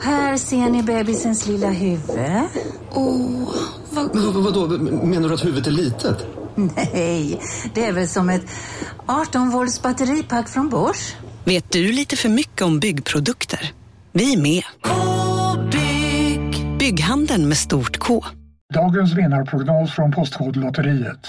Här ser ni bebisens lilla huvud. Åh, vad... Men vad, vadå, menar du att huvudet är litet? Nej, det är väl som ett 18 volts batteripack från Bosch. Vet du lite för mycket om byggprodukter? Vi är med. -bygg. Bygghandeln med stort K. Dagens vinnarprognos från Postkodlotteriet.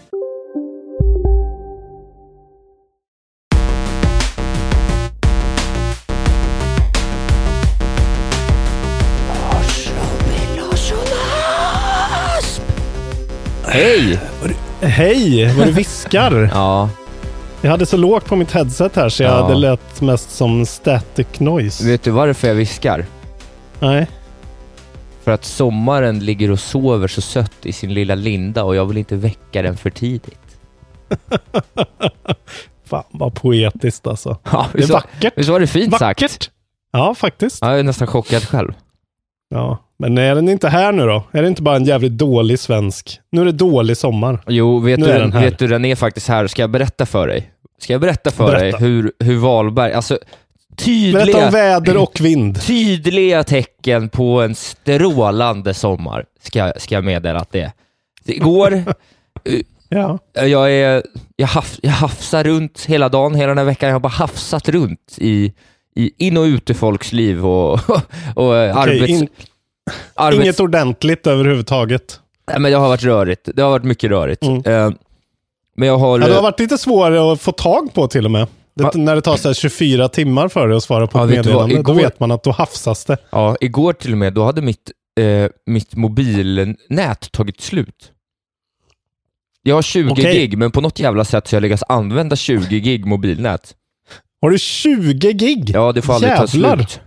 Hej! Hej, vad du viskar. Ja, Jag hade så lågt på mitt headset här så jag Ja. hade lät mest som static noise. vet du varför jag viskar? Nej. För att sommaren ligger och sover så sött i sin lilla linda och jag vill inte väcka den för tidigt. Fan vad poetiskt alltså. Ja, Det är vackert. Visst var det fint Vackert. sagt? Ja, faktiskt. Ja, jag är nästan chockad själv. Ja, men är den inte här nu då? Är det inte bara en jävligt dålig svensk? Nu är det dålig sommar. Jo, vet Nu du, den här. vet du, den är faktiskt här. Ska jag berätta för dig? Ska jag berätta för Berätta. dig hur, hur Wahlberg, alltså Berätta tydliga, om väder och vind. tydliga tecken på en strålande sommar, ska, ska jag meddela att det är. Igår, Ja. jag, är, jag, haf, jag hafsar runt hela dagen, hela den här veckan, jag har bara hafsat runt i, i in och ut i folks liv och, och Okej, arbets... in, arbets Inget ordentligt överhuvudtaget. Nej, men det har varit rörigt. Det har varit mycket rörigt. Mm. Eh, men jag har... Ja, det har varit lite svårare att få tag på till och med. Det. När det tar så här 24 timmar för dig att svara på Ja, ett meddelande, då Igår- vet man att då hafsas det. Ja, igår till och med, då hade mitt, eh, mitt mobilnät tagit slut. Jag har 20 Okej. gig, men på något jävla sätt så jag lyckats använda 20 gig mobilnät. Har du 20 gig? Ja, det får aldrig Jävlar. ta slut.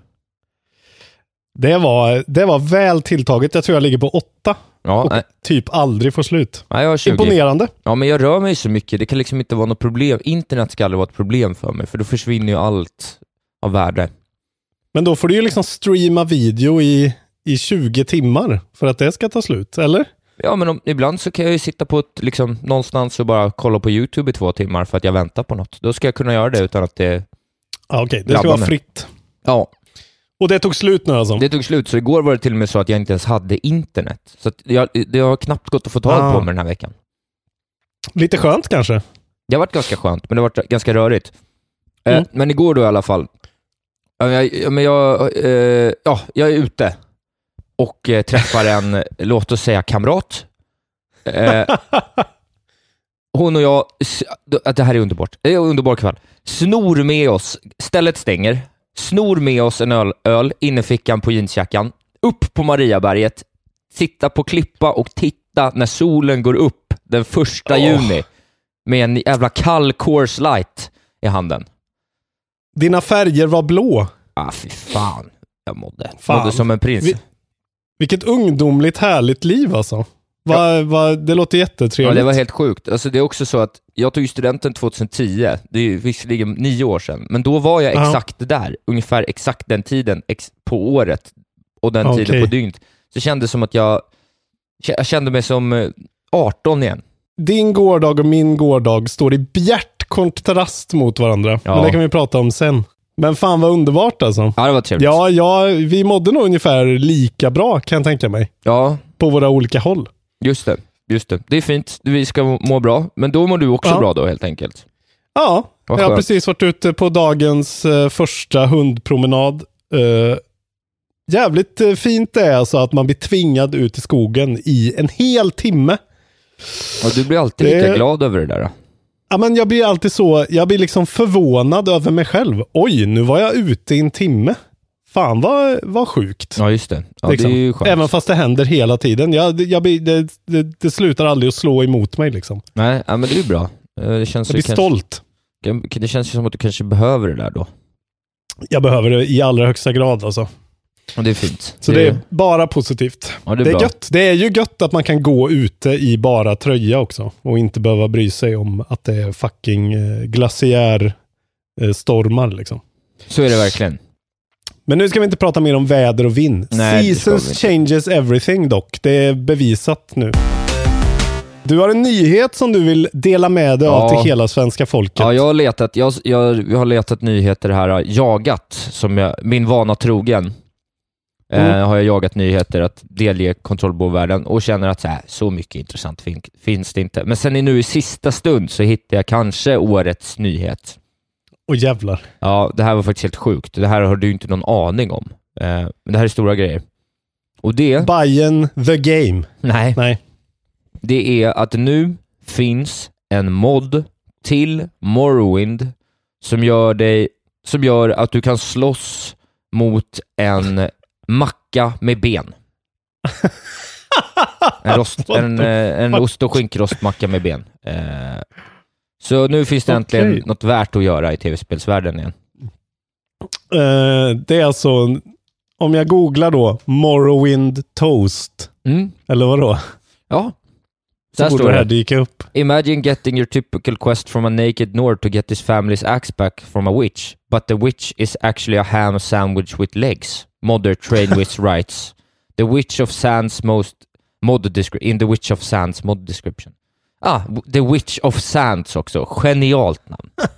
Det var, det var väl tilltaget. Jag tror jag ligger på 8 Ja, och nej, typ aldrig får slut. nej, jag har 20. Imponerande. Ja, men jag rör mig så mycket, det kan liksom inte vara något problem. Internet ska aldrig vara ett problem för mig, för då försvinner ju allt av värde. Men då får du ju liksom streama video i, i 20 timmar för att det ska ta slut, eller? Ja, men om, ibland så kan jag ju sitta på ett, liksom, någonstans och bara kolla på YouTube i två timmar för att jag väntar på något. Då ska jag kunna göra det utan att det... Ja, Okej, det Drabbar ska vara mig. fritt. Ja, Och det tog slut nu alltså? det tog slut. Så igår var det till och med så att jag inte ens hade internet. Så jag, det har knappt gått att få tag Ah. på mig den här veckan. Lite skönt kanske? Det har varit ganska skönt, men det har varit ganska rörigt. Eh, Mm. Men igår då i alla fall. Jag, ja, men jag, eh, ja, jag är ute och eh, träffar en, låt oss säga kamrat. Eh, hon och jag, det här är underbart. Det är en underbar kväll. Snor med oss, stället stänger, snor med oss en öl, öl innerfickan på jeansjackan, upp på Mariaberget, sitta på klippa och titta när solen går upp den första Åh. juni med en jävla kall Coors Light i handen. Dina färger var blå. Ah, fy fan. Jag mådde, Fan. mådde som en prins. Vi- Vilket ungdomligt härligt liv alltså. Va, va, det låter Ja, jättetrevligt. det var helt sjukt. Alltså, det är också så att jag tog studenten 2010, det är visserligen nio år sedan, men då var jag Ja. exakt där, ungefär exakt den tiden ex på året och den Okej. tiden på dygnet. Så det kändes som att jag, jag kände mig som eh, 18 igen. Din gårdag och min gårdag står i bjärt kontrast mot varandra. Ja. Men det kan vi prata om sen. Men fan vad underbart alltså. Ja, det var trevligt. Ja, ja, vi mådde nog ungefär lika bra kan jag tänka mig. Ja, På våra olika håll. Just det. Just det. Det är fint, vi ska må bra, men då mår du också Ja. bra då helt enkelt. Ja, jag har precis varit ute på dagens eh, första hundpromenad. Eh, jävligt eh, fint det är alltså att man blir tvingad ut i skogen i en hel timme. Och du blir alltid Det- lika glad över det där. då. Ja, men jag blir alltid så, jag blir liksom förvånad över mig själv. Oj, nu var jag ute i en timme. Fan vad, vad sjukt. Ja, just det. Ja, liksom. det är ju skönt. Även fast det händer hela tiden. Jag, jag det, det, det slutar aldrig att slå emot mig liksom. Nej, ja, men det är ju bra. Eh, Det känns Jag blir kanske- stolt. Det känns ju som att du kanske behöver det där då. Jag behöver det i allra högsta grad alltså. Och det är fint. Så det är bara positivt. Ja, det är det, är bra. gött. det är ju gött att man kan gå ute i bara tröja också och inte behöva bry sig om att det är fucking eh, glaciär eh, stormar liksom. Så är det verkligen. Men nu ska vi inte prata mer om väder och vind. Nej, Seasons changes everything dock. Det är bevisat nu. Du har en nyhet som du vill dela med dig av Ja. till hela svenska folket. Ja, jag har letat, jag, jag, jag har letat nyheter här, jagat, som jag, min vana trogen, Mm. eh, har jag jagat nyheter att delge kontrollbordvärlden och känner att så, här, så mycket intressant fin, finns det inte. Men sen i nu i sista stund så hittade jag kanske årets nyhet. Och jävlar. Ja, det här var faktiskt helt sjukt. Det här har du inte någon aning om. Eh, men det här är stora grejer. Och det... Bayern the game. Nej. Nej. Det är att nu finns en mod till Morrowind som gör, dig, som gör att du kan slåss mot en macka med ben. En, rost, en, eh, en ost och skinkrostmacka med ben. Eh, så nu finns det äntligen något värt att göra i tv-spelsvärlden igen. Eh, det är alltså, om jag googlar då, Morrowind Toast. Mm. Eller vadå? Ja. Så Där borde det här dyka upp. Imagine getting your typical quest from a naked Nord to get his family's axe back from a witch, but the witch is actually a ham sandwich with legs. Modder Trainwitz writes. The Witch of Sands most mod in the Witch of Sands mod description. Ah, The Witch of Sands också. Genialt namn.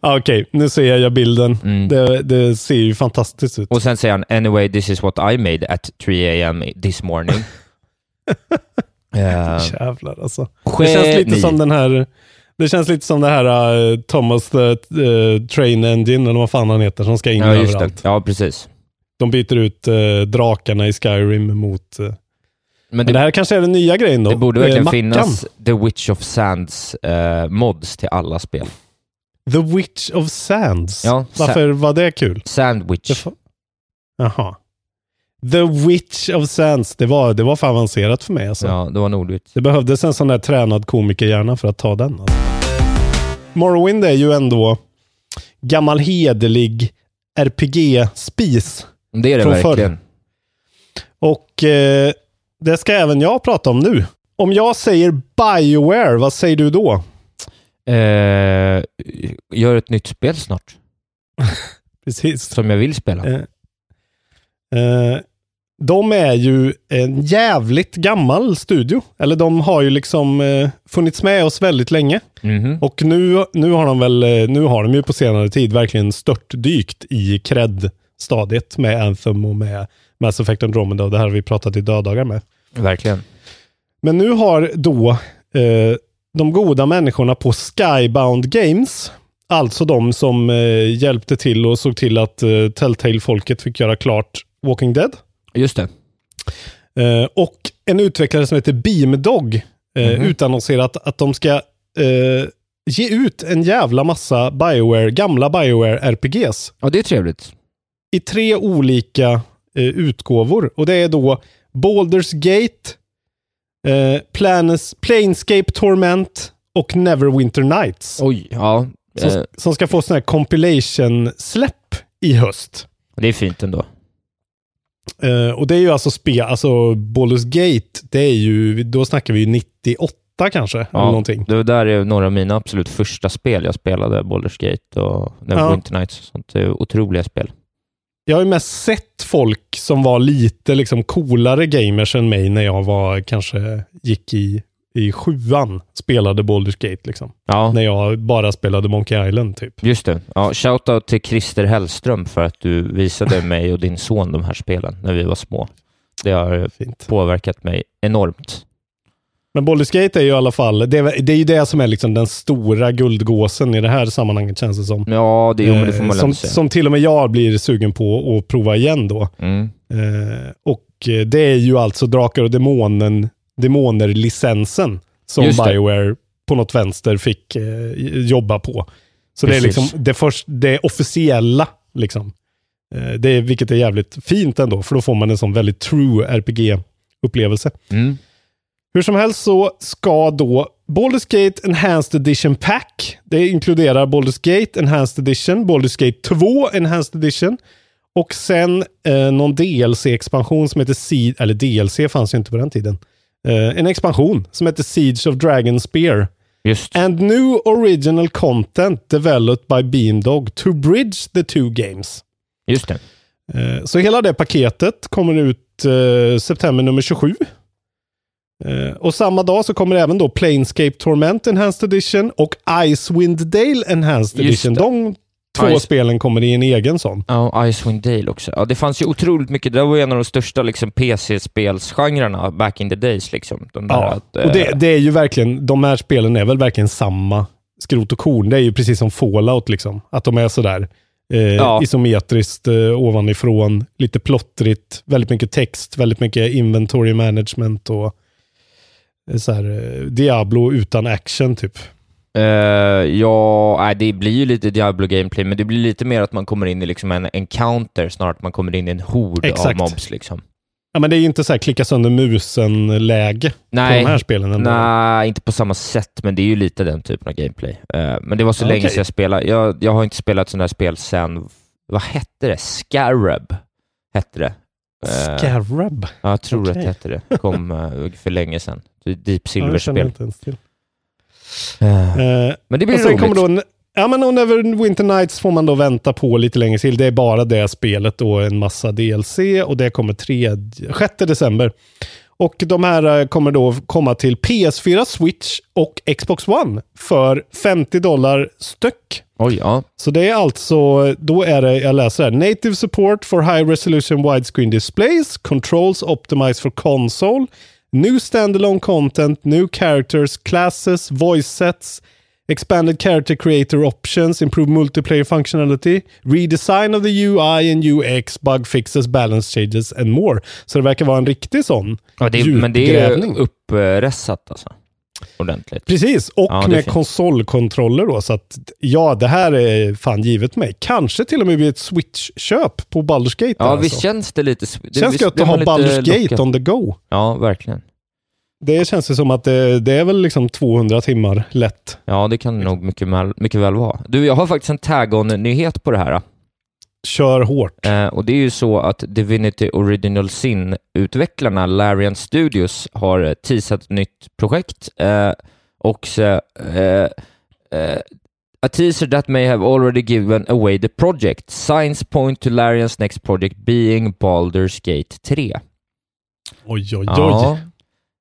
Ah, Okej, nu ser jag bilden. Mm. Det, det ser ju fantastiskt ut. Och sen säger han “Anyway, this is what I made at 3 am this morning”. Eh, Jävlar alltså. Det känns lite som den här det känns lite som det här uh, Thomas the uh, Train Engine, eller vad fan han heter, som ska in ja, överallt. det. Ja, precis. De byter ut uh, drakarna i Skyrim mot... Men, det- det, här kanske är den nya grejen då. Det borde Eh, verkligen mackan. finnas The Witch of Sands eh, mods till alla spel. The Witch of Sands. Ja, Varför var det kul? Sandwich. Jaha. The Witch of Sands. Det var, det var för avancerat för mig alltså. Ja, det var nordligt. Det behövdes en sån där tränad komikerhjärna för att ta den. Alltså. Morrowind är ju ändå gammal hederlig RPG-spis. Det är det verkligen. förr. Och eh, det ska även jag prata om nu. Om jag säger Bioware, vad säger du då? Eh, gör ett nytt spel snart. Precis. Som jag vill spela. Eh, eh, de är ju en jävligt gammal studio. Eller de har ju liksom eh, funnits med oss väldigt länge. Mhm. Och nu, nu har de väl, eh, nu har de ju på senare tid verkligen störtdykt i cred-stadiet med Anthem och med Mass Effect Andromeda och det här har vi pratat i döddagar med. Verkligen. Men nu har då eh, de goda människorna på Skybound Games, alltså de som eh, hjälpte till och såg till att eh, Telltale-folket fick göra klart Walking Dead. Just det. Eh, och en utvecklare som heter Beamdog eh, Mhm. utannonserat att de ska eh, ge ut en jävla massa Bioware, gamla Bioware RPGs Ja, det är trevligt. I tre olika eh, utgåvor. Och det är då Baldur's Gate, eh, Planes, Planescape Torment och Neverwinter Nights. Oj, ja. Som, Eh, som ska få sån här compilation-släpp i höst. det är fint ändå. Eh, och det är ju alltså spel, alltså Baldur's Gate, det är ju, då snackar vi ju 98 kanske, eller Ja, någonting. det där är några av mina absolut första spel jag spelade. Baldur's Gate och Neverwinter Nights och sånt. Det är otroliga spel. Jag har ju mest sett folk som var lite liksom coolare gamers än mig när jag var, kanske gick i, i sjuan, spelade Baldur's Gate liksom. Ja, När jag bara spelade Monkey Island typ. just det. Ja, shoutout till Christer Hellström för att du visade mig och din son de här spelen när vi var små. Det har Fint. påverkat mig enormt. Men Baldur's Gate är ju i alla fall, det är, det är ju det som är liksom den stora guldgåsen i det här sammanhanget känns det som. Ja, det, jo, men det får man Eh, som, säga. som till och med jag blir sugen på att prova igen då. Mm. Eh, och eh, det är ju alltså Drakar och Demonen, Demoner-licensen som. Bioware på något vänster fick eh, jobba på. Så det är Precis. liksom det, först, det officiella, liksom. Eh, det vilket är jävligt fint ändå, för då får man en sån väldigt true RPG-upplevelse. Mm. Hur som helst så ska då Baldur's Gate Enhanced Edition Pack, det inkluderar Baldur's Gate Enhanced Edition, Baldur's Gate 2 Enhanced Edition och sen eh, någon DLC-expansion som heter Seed, eller DLC fanns ju inte på den tiden. Eh, en expansion som heter Siege of Dragon Spear. Just. And new original content developed by Beamdog to bridge the two games. Just det. Eh, Så hela det paketet kommer ut eh, september nummer 27. Eh, och samma dag så kommer även då Planescape Torment Enhanced Edition och Icewind Dale Enhanced Just Edition. det. De två Ice- spelen kommer i en egen sån. Ja, Icewind Dale också. Ja, det fanns ju otroligt mycket. Det var en av de största liksom, PC-spelsgenrerna back in the days. Liksom. De Ja, att, och det, eh, det är ju verkligen, de här spelen är väl verkligen samma skrot och korn. Det är ju precis som Fallout liksom. Att de är sådär eh, Ja. isometriskt eh, ovanifrån, lite plottrigt, väldigt mycket text, väldigt mycket inventory management och eh, så här, eh, Diablo utan action typ. Eh, ja, nej, det blir ju lite Diablo-gameplay, men det blir lite mer att man kommer in i liksom en encounter snarare att man kommer in i en hord av Exakt. mobs. Liksom. Ja, men det är ju inte så här klicka sönder musen-läge på de här spelen ändå. nej, inte på samma sätt, men det är ju lite den typen av gameplay. Eh, men det var så Ja, länge sedan jag spelade. Jag, jag har inte spelat sådana här spel sen, vad hette det? Scarab hette det. Eh, Scarab. Ja, jag tror att Okej. det hette det. kom för länge sedan. Det är Deep Ja, Silver-spel. till. Eh, Eh, men det blir och sen roligt. kommer då ja, men och Neverwinter Nights får man då vänta på lite längre till. Det är bara det spelet och en massa DLC och det kommer 3, 6 december. Och de här eh, kommer då komma till PS4, Switch och Xbox One för 50 dollar styck. Oj, ja. Så det är alltså, då är det, jag läser här, Native support for high resolution widescreen displays, controls optimized for console, new standalone content, new characters, classes, voice sets, expanded character creator options, improved multiplayer functionality, redesign of the UI and UX, bug fixes, balance changes and more. Så det verkar vara en riktig sån ja det men det är djupgrävning. uppressat alltså. Ordentligt. Precis, och Ja, det med konsolkontroller då. Så att ja, det här är fan givet mig. Kanske till och med blir ett Switch-köp på Baldur's Gate. Ja, där, visst alltså. känns det lite... Det, känns gött att ha Baldur's Gate on the go. Ja, verkligen. Det känns ju som att det, det är väl liksom 200 timmar lätt. Ja, det kan det nog mycket, väl- mycket väl vara. Du, jag har faktiskt en tag-on-nyhet på det här. Kör hårt. Eh, och det är ju så att Divinity Original Sin-utvecklarna, Larian Studios, har eh, teasat ett nytt projekt. Eh, och så, eh, eh, A teaser that may have already given away the project. Signs point to Larians next project being Baldur's Gate 3. Oj, oj, oj. Ja.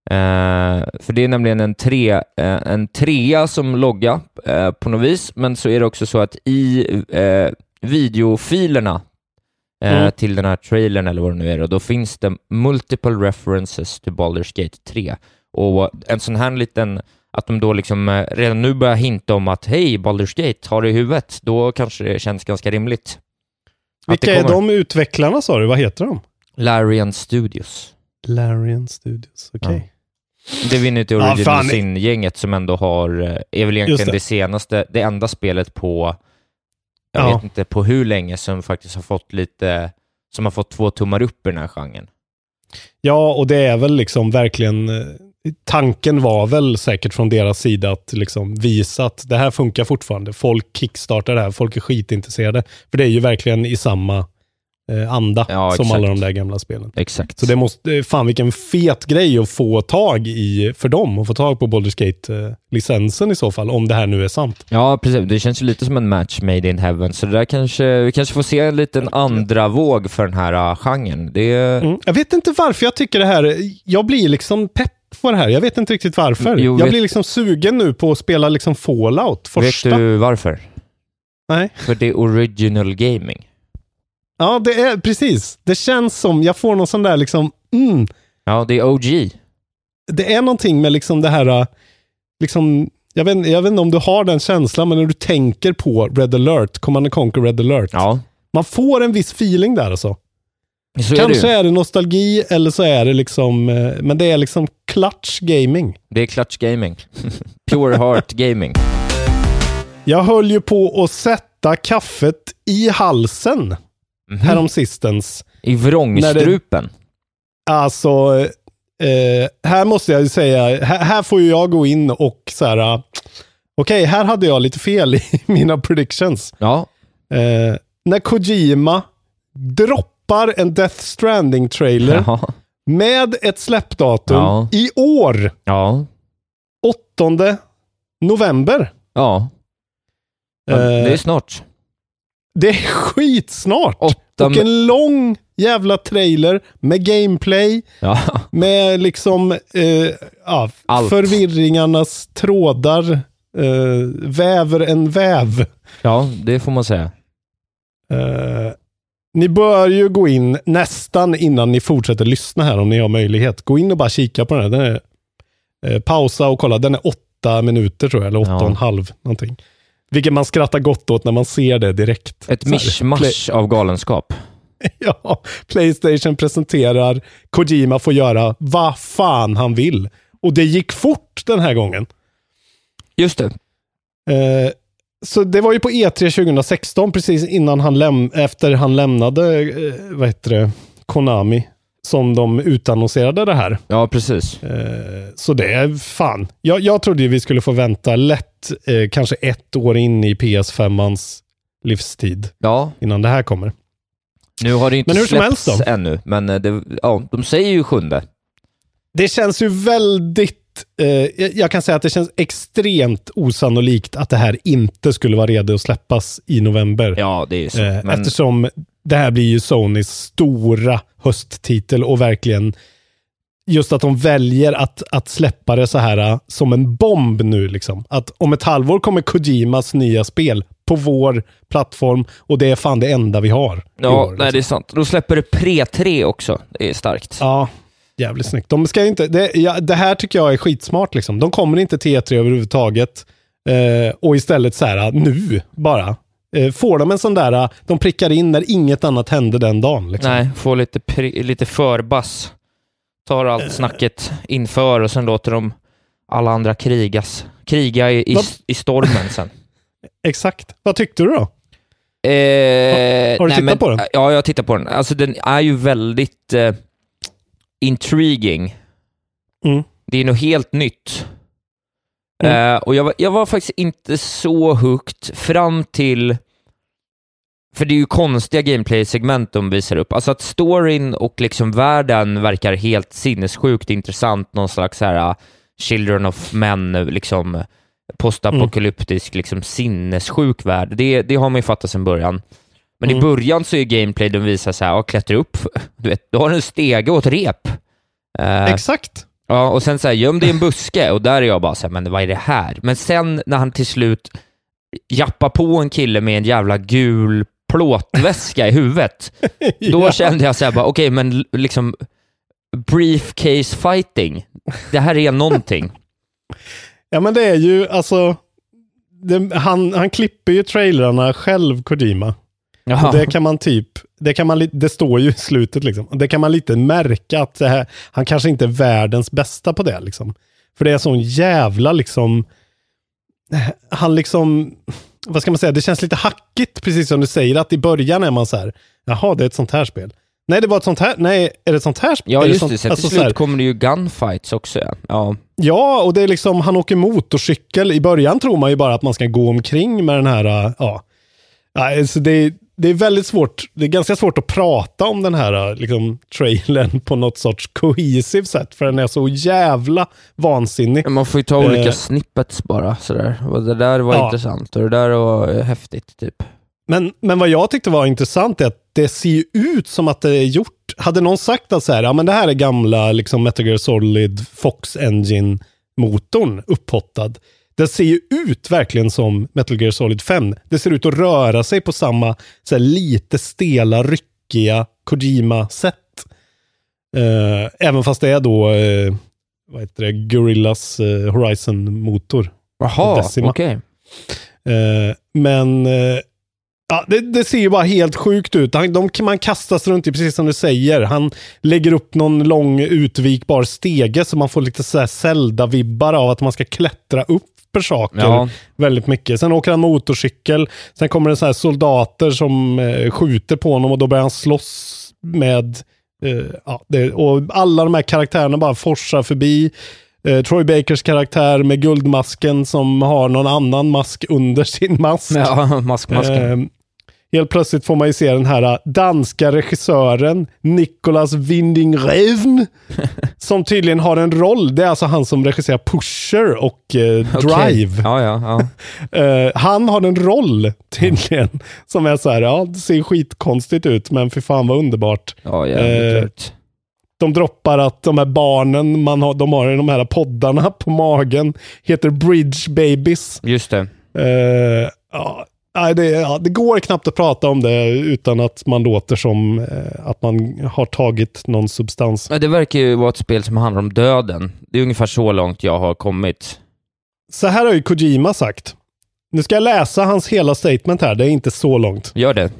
Eh, för det är nämligen en, tre, eh, en trea som logga eh, på något vis, men så är det också så att i eh, videofilerna eh, Mm. till den här trailern eller vad det nu är, och då finns det multiple references till Baldur's Gate 3. Och en sån här liten, att de då liksom eh, redan nu börjar hinta om att hej, Baldur's Gate, har det i huvudet, då kanske det känns ganska rimligt. Vilka är de utvecklarna sa du? Vad heter de? Larian Studios. Larian Studios, okej. Divinity Ja, Original fan. Sin-gänget som ändå har, eh, är väl egentligen det. det. senaste, det enda spelet på, jag Ja. vet inte på hur länge, som faktiskt har fått lite, som har fått två tummar upp i den här genren. Ja, och det är väl liksom verkligen eh, Tanken var väl säkert från deras sida att liksom visa att det här funkar fortfarande. Folk kickstartar det här, folk är skitintresserade. För det är ju verkligen i samma anda Ja, som alla de där gamla spelen. Exakt. Så det måste, eh, fan vilken fet grej att få tag i för dem, att få tag på Baldur's Gate-licensen i så fall, om det här nu är sant. Ja, precis. Det känns ju lite som en match made in heaven, så det där kanske, vi kanske får se en liten andra våg för den här uh, genren. Det. Mm. Jag vet inte varför jag tycker det här, jag blir liksom pepp på det här. Jag vet inte riktigt varför. Jo, jag vet- blir liksom sugen nu på att spela liksom Fallout, första. Vet du varför? Nej. För det är original gaming. Ja, det är precis. Det känns som, jag får någon sån där liksom, mm. Ja, det är OG. Det är någonting med liksom det här, liksom, jag vet, jag vet inte om du har den känslan, men när du tänker på Red alert, Command and Conquer Red alert. Ja, Man får en viss feeling där alltså. så är det Kanske är det nostalgi eller så är det liksom, eh, men det är liksom clutch gaming. Det är clutch gaming. Pure Heart Gaming. Jag höll ju på att sätta kaffet i halsen Mhm. häromsistens. I vrångstrupen. Alltså, eh, här måste jag ju säga, här, här får ju jag gå in och så här, ah, okej, här hade jag lite fel i mina predictions. Ja. Eh, när Kojima droppar en Death Stranding-trailer Ja. med ett släppdatum Ja. i år, Ja. 8 november. Ja. Ja, Eh, Det är snart. Det är skitsnart. Åtta och en lång jävla trailer med gameplay, Ja. med liksom eh, ja, förvirringarnas trådar, eh, väver en väv. ja, det får man säga. Eh, ni bör ju gå in nästan innan ni fortsätter lyssna här om ni har möjlighet. Gå in och bara kika på den här. Den är, eh, pausa och kolla. Den är åtta minuter tror jag, eller åtta Ja. och en halv någonting. Vilket man skrattar gott åt när man ser det direkt. Ett mischmasch av galenskap. Ja, Playstation presenterar, Kojima får göra vad fan han vill. Och det gick fort den här gången. Just det. Eh, så det var ju på E3 2016, precis innan han läm efter han lämnade, eh, vad heter det, Konami, som de utannonserade det här. Ja, precis. Eh, så det är fan. Jag, jag trodde vi skulle få vänta lätt, eh, kanske ett år in i PS5ans livstid Ja, innan det här kommer. nu har det inte Men hur som släppts helst då? ännu, men eh, det, ja, de säger ju sjunde. Det känns ju väldigt, jag- kan säga att det känns extremt osannolikt att det här inte skulle vara redo att släppas i november. Ja, det är så. Men, Eftersom det här blir ju Sonys stora hösttitel och verkligen just att de väljer att, att släppa det så här eh, som en bomb nu. Liksom. Att om ett halvår kommer Kojimas nya spel på vår plattform och det är fan det enda vi har. ja, år, nej, liksom. det är sant. De släpper det pre-3 också. Det är starkt. Ja, jävligt snyggt. De ska inte, det, ja, det här tycker jag är skitsmart. Liksom. De kommer inte till E3 överhuvudtaget. Eh, och istället så här, nu bara. Eh, får de en sån där, eh, de prickar in när inget annat hände den dagen. Liksom. Nej, få lite, lite förbass. Tar Eh. allt snacket inför och sen låter de alla andra krigas. Kriga i, i, i stormen sen. Exakt. Vad tyckte du då? Eh, Har- har du nej, tittat men- på den? Ja, jag har tittat på den. Alltså den är ju väldigt eh, intriguing. Mm. Det är något helt nytt. Mm. Eh, och jag var, jag var faktiskt inte så hooked fram till... För det är ju konstiga gameplay-segment de visar upp. Alltså att storyn och liksom världen verkar helt sinnessjukt intressant. Någon slags så här uh, Children of Men, liksom postapokalyptisk, liksom sinnessjuk värld. Det, det har man ju fattat sedan början. Men Mm. i början så är gameplay, de visar så här, ja, klättra upp, du vet, du har en stege och ett rep. Eh, Exakt. Ja, och sen så här, göm dig i en buske och där är jag bara så här, men vad är det här? Men sen när han till slut jappar på en kille med en jävla gul plåtväska i huvudet, då Ja. kände jag så här bara, okej, men l- liksom briefcase fighting, det här är någonting. Ja, men det är ju alltså, det, han, han klipper ju trailrarna själv, Kojima. Jaha. Och det kan man typ, det, kan man, det står ju i slutet liksom. Det kan man lite märka att här, han kanske inte är världens bästa på det liksom. För det är sån jävla liksom, han liksom, vad ska man säga, det känns lite hackigt, precis som du säger, att i början är man så här, jaha, det är ett sånt här spel. Nej, det var ett sånt här, nej, är det ett sånt här spel? Ja, just sånt, det. Sen alltså till slut kommer det ju gunfights också. Ja. ja. Och det är liksom, han åker motorcykel. I början tror man ju bara att man ska gå omkring med den här, äh, ja. ja alltså det, är- det är väldigt svårt, det är ganska svårt att prata om den här liksom, trailern på något sorts cohesive sätt, för den är så jävla vansinnig. Man får ju ta olika Eh. snippets bara, sådär. Och det där var Ja. intressant och det där var häftigt, typ. Men, men vad jag tyckte var intressant är att det ser ju ut som att det är gjort. Hade någon sagt att så här, ja men det här är gamla liksom Metal Gear Solid Fox Engine-motorn upphottad. Det ser ju ut verkligen som Metal Gear Solid 5. Det ser ut att röra sig på samma så här, lite stela, ryckiga Kojima-sätt. Eh, även fast det är då, eh, vad heter det, Gorillas eh, Horizon-motor. Jaha, okej. Eh, men eh, ja, det, det ser ju bara helt sjukt ut. Han, de, man kastas runt i, precis som du säger. Han lägger upp någon lång utvikbar stege så man får lite Zelda-vibbar av att man ska klättra upp köper saker Ja. väldigt mycket. Sen åker han motorcykel, sen kommer det så här soldater som eh, skjuter på honom och då börjar han slåss med eh, ja, det, och alla de här karaktärerna bara forsar förbi. Eh, Troy Bakers karaktär med guldmasken som har någon annan mask under sin mask. Ja, maskmasken. Helt plötsligt får man ju se den här eh, danska regissören Nicolas Winding Refn som tydligen har en roll. Det är alltså han som regisserar Pusher och eh. Drive. Ja, ja, ja. Eh, han har en roll tydligen som är så här, ja det ser skitkonstigt ut men för fan vad underbart. Ja, jävligt Eh. De droppar att de här barnen man har, de har i de här poddarna på magen heter Bridge Babies. Just det. Ja, nej, det, ja, det går knappt att prata om det utan att man låter som eh, att man har tagit någon substans. Men det verkar ju vara ett spel som handlar om döden. Det är ungefär så långt jag har kommit. Så här har ju Kojima sagt. Nu ska jag läsa hans hela statement här, det är inte så långt. Gör det.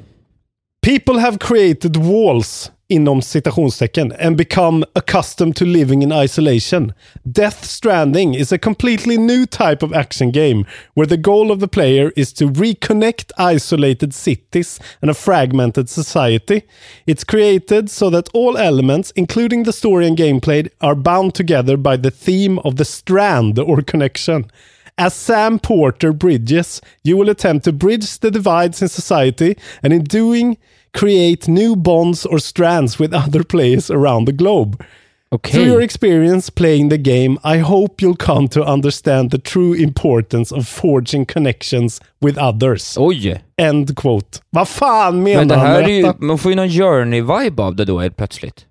People have created walls inom citationstecken and become accustomed to living in isolation. Death Stranding is a completely new type of action game where the goal of the player is to reconnect isolated cities and a fragmented society. It's created so that all elements, including the story and gameplay, are bound together by the theme of the strand or connection. As Sam Porter bridges, you will attempt to bridge the divides in society and in doing create new bonds or strands with other players around the globe. Okej. Through your experience playing the game, I hope you'll come to understand the true importance of forging connections with others. Oj! End quote. Vad fan menar Men det han här med är ju, man får ju någon journey-vibe av det då helt plötsligt.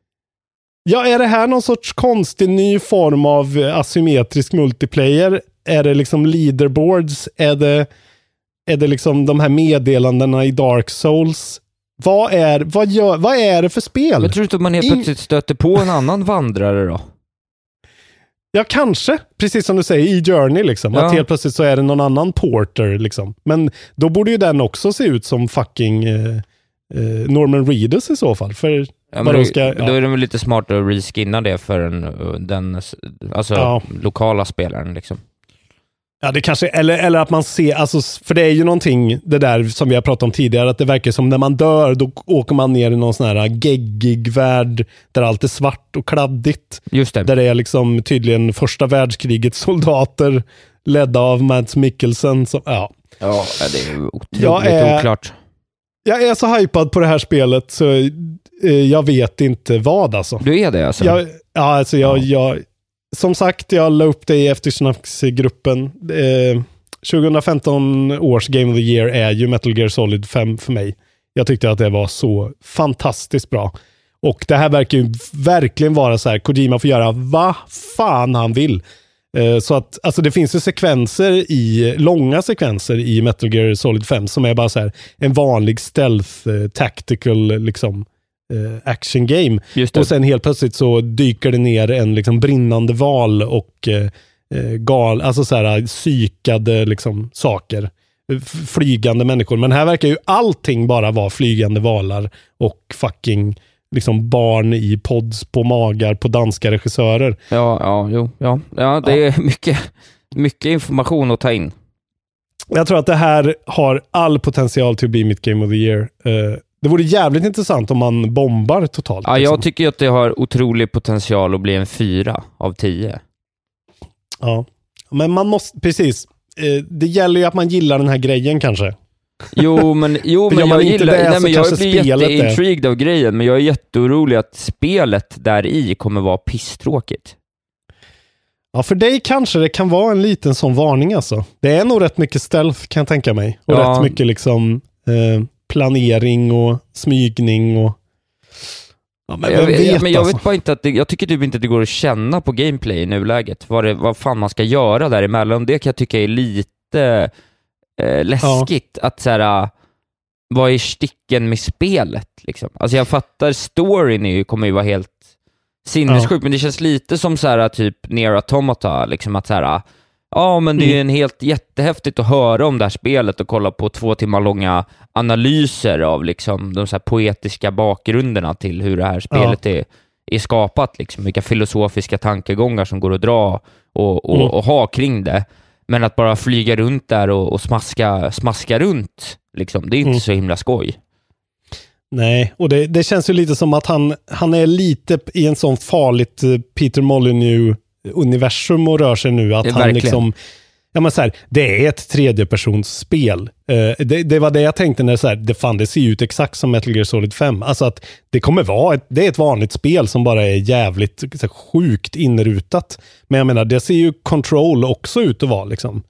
Ja, är det här någon sorts konstig ny form av eh, asymmetrisk multiplayer? Är det liksom leaderboards? Är det, är det liksom de här meddelandena i Dark Souls? Vad är, vad gör, vad är det för spel? Jag tror inte att man helt plötsligt stöter på en annan vandrare då. Ja, kanske. Precis som du säger, i Journey liksom. Ja. Att helt plötsligt så är det någon annan porter liksom. Men då borde ju den också se ut som fucking eh, eh, Norman Reedus i så fall. För Ja, men de då, ska, då ja. är det väl lite smartare att reskinna det för en, den alltså, Ja. lokala spelaren liksom. Ja, det kanske, eller, eller att man ser, alltså, för det är ju någonting, det där som vi har pratat om tidigare, att det verkar som när man dör, då åker man ner i någon sån här geggig värld, där allt är svart och kladdigt. Just det. Där det är liksom tydligen första världskrigets soldater, ledda av Mads Mikkelsen. Som, ja. Ja, det är otroligt Jag är- oklart. Jag är så hypad på det här spelet, så eh, jag vet inte vad alltså. Du är det alltså? Jag, ja, alltså jag, jag, som sagt, jag la upp det i eftersnacksgruppen. Eh, 2015 års Game of the Year är ju Metal Gear Solid 5 för mig. Jag tyckte att det var så fantastiskt bra. Och det här verkar ju verkligen vara så här, Kojima får göra vad fan han vill. Eh, Så att, alltså det finns ju sekvenser i, långa sekvenser i Metal Gear Solid 5 som är bara så här en vanlig stealth eh, tactical liksom eh, action game. Och sen helt plötsligt så dyker det ner en liksom brinnande val och eh, eh, gal, alltså så här psykade liksom saker. Flygande människor. Men här verkar ju allting bara vara flygande valar och fucking liksom barn i pods på magar på danska regissörer. Ja, ja, jo, ja. Ja, det är mycket, mycket information att ta in. Jag tror att det här har all potential till att bli mitt Game of the Year. Eh, det vore jävligt intressant om man bombar totalt. Ja, liksom. jag tycker att det har otrolig potential att bli en fyra av tio. Ja, men man måste, precis. Eh, det gäller ju att man gillar den här grejen kanske. Jo, men, jo, men jag gillar, det nej, men jag blir jätteintrigued av grejen, men jag är jätteorolig att spelet där i kommer vara pisstråkigt. Ja, för dig kanske det kan vara en liten sån varning alltså. Det är nog rätt mycket stealth kan jag tänka mig. Och Ja. rätt mycket liksom eh, planering och smygning och... Ja, men jag, vet, vet, men jag alltså. vet bara inte att det, jag tycker typ inte att det går att känna på gameplay i nuläget, vad, det, vad fan man ska göra däremellan. Det kan jag tycka är lite eh, läskigt, att så här, äh, vad är sticken med spelet? Liksom? Alltså jag fattar, storyn är ju, kommer ju vara helt sinnessjuk, men det känns lite som så här, typ Near Automata, liksom att så här, ja men det är ju en helt jättehäftigt att höra om det här spelet och kolla på två timmar långa analyser av liksom de så här poetiska bakgrunderna till hur det här spelet är, är skapat, liksom, vilka filosofiska tankegångar som går att dra och, och, Mm. och ha kring det. Men att bara flyga runt där och, och smaska, smaska runt, liksom, det är inte Mm. så himla skoj. Nej, och det, det känns ju lite som att han, han är lite i en sån farligt eh, Peter Molyneux-universum och rör sig nu. Att han liksom, ja men så här, det är ett tredjepersonsspel. Eh, det, det var det jag tänkte när så här, det fan det ser ut exakt som Metal Gear Solid 5. Alltså att det kommer vara ett, det är ett vanligt spel som bara är jävligt så här, sjukt inrutat. Men jag menar, det ser ju Control också ut att vara liksom.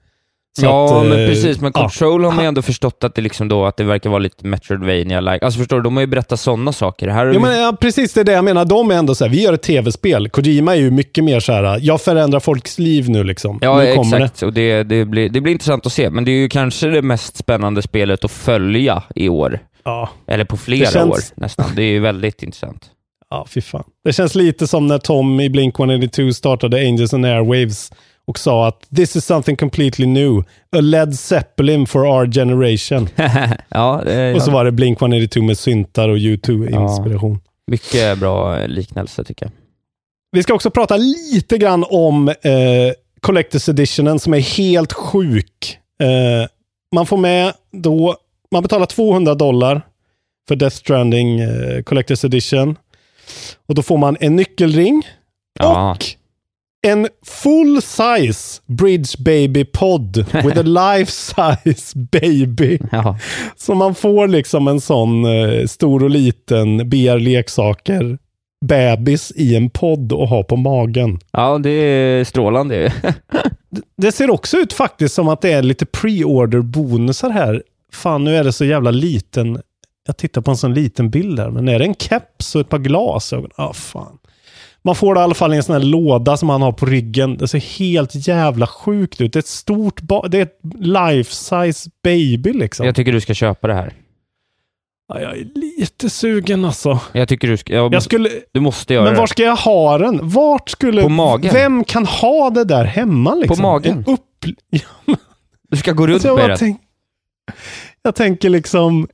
Så ja, att, men eh, precis. Men ja. Control har man ju ändå förstått att det liksom då, att det verkar vara lite Metroidvania-like. Alltså förstår du, de har ju berättat sådana saker. Här Ja, men, ja, precis det är det jag menar. De är ändå så här, vi gör ett tv-spel. Kojima är ju mycket mer så här, jag förändrar folks liv nu liksom. Ja, nu exakt. Och det, det, blir, det blir intressant att se, men det är ju kanske det mest spännande spelet att följa i år. Ja. Eller på flera Det känns- år nästan. Det är ju väldigt intressant. Ja, fy fan. Det känns lite som när Tom i Blink-182 startade Angels and Airwaves och sa att this is something completely new. A Led Zeppelin for our generation. ja, det, Och så var det Blink-182 med syntar och U2-inspiration. Mycket bra liknelse tycker jag. Vi ska också prata lite grann om eh, Collectors Editionen som är helt sjuk. Eh, man får med då, man betalar 200 dollar för Death Stranding eh, Collectors Edition. Och då får man en nyckelring Ja. och en full size Bridge Baby Pod with a life size baby. Ja. Så man får liksom en sån eh, stor och liten BR-leksaker bebis i en podd och ha på magen. Ja, det är strålande. Det ser också ut faktiskt som att det är lite pre-order bonusar här. Fan, nu är det så jävla liten. Jag tittar på en sån liten bild här, men är det en keps och ett par glasögon? Ja, fan. Man får det i alla fall i en sån här låda som han har på ryggen. Det ser helt jävla sjukt ut. Det är ett stort, det är ett life size baby liksom. Jag tycker du ska köpa det här. Ja, jag är lite sugen alltså. Jag tycker du ska... Ja, Jag skulle, Du måste göra men var det. ska jag ha den? Vart skulle... På magen. Vem kan ha det där hemma liksom? På magen. En upp... Du ska gå runt Alltså, jag, med den. tänk, jag tänker liksom,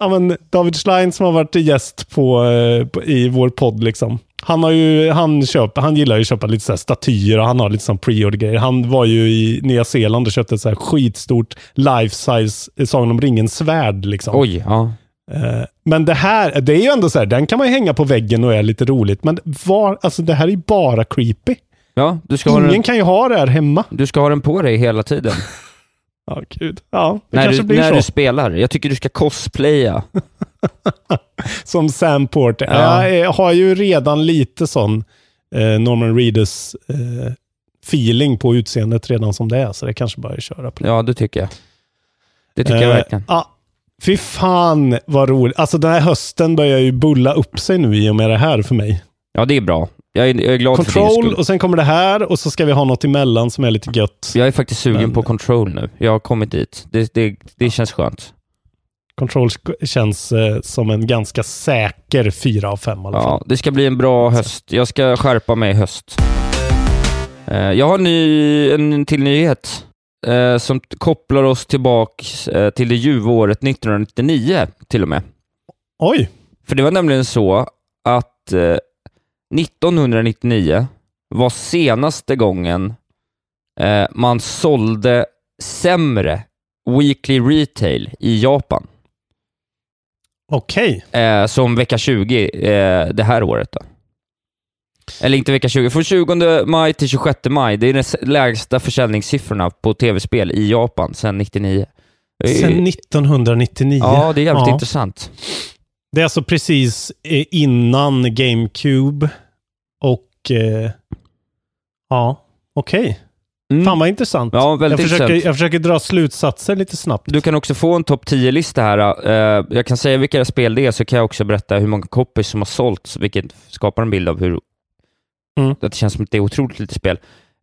ja, men David Schlein som har varit gäst på, eh, på, i vår podd, liksom. Han, har ju, han, köper, han gillar ju att köpa lite så statyer och han har lite sån pre-order-grejer. Han var ju i Nya Zeeland och köpte ett så här skitstort life-size eh, Sagan om ringen-svärd. Liksom. Oj, ja. Eh, Men det här, det är ju ändå så här, den kan man ju hänga på väggen och är lite roligt. Men var, alltså det här är ju bara creepy. Ja, du ska, ha Ingen den, kan ju ha det här hemma. du ska ha den på dig hela tiden. Ja, gud. Ja, det när kanske du, blir när så. du spelar. Jag tycker du ska cosplaya. Som Sam Porter. Ja. Jag har ju redan lite sån eh, Norman Reedus eh, feeling på utseendet redan som det är, så det kanske bara är att köra på. Ja, det tycker jag. Det tycker jag Eh, verkligen. Ja, fy fan vad roligt. Alltså den här hösten börjar ju bulla upp sig nu i och med det här för mig. Ja, det är bra. Jag är, jag är glad för din Control och sen kommer det här och så ska vi ha något emellan som är lite gött. Jag är faktiskt sugen Men- på Control nu. Jag har kommit dit. Det, det, det känns skönt. Control känns eh, som en ganska säker fyra av fem i alla fall. Ja, det ska bli en bra höst. Jag ska skärpa mig i höst. Eh, Jag har ny, en till nyhet eh, som kopplar oss tillbaks eh, till det ljuva året 1999 till och med. Oj! För det var nämligen så att eh, 1999 var senaste gången eh, man sålde sämre weekly retail i Japan. Okej. Eh, som vecka 20 eh, det här året då. Eller inte vecka 20, från 20 maj till 26 maj. Det är de lägsta försäljningssiffrorna på tv-spel i Japan sedan 99. Det är- Sen 1999. Ja, det är jävligt Ja. intressant. Det är alltså precis eh, innan GameCube och eh, ja, okej. Mm. Fan vad intressant. Ja, väldigt jag, försöker, intressant. jag försöker dra slutsatser lite snabbt. Du kan också få en topp 10-lista här. Eh, jag kan säga vilka spel det är, så kan jag också berätta hur många copies som har sålts, vilket skapar en bild av hur Mm. det känns som att det är otroligt lite spel.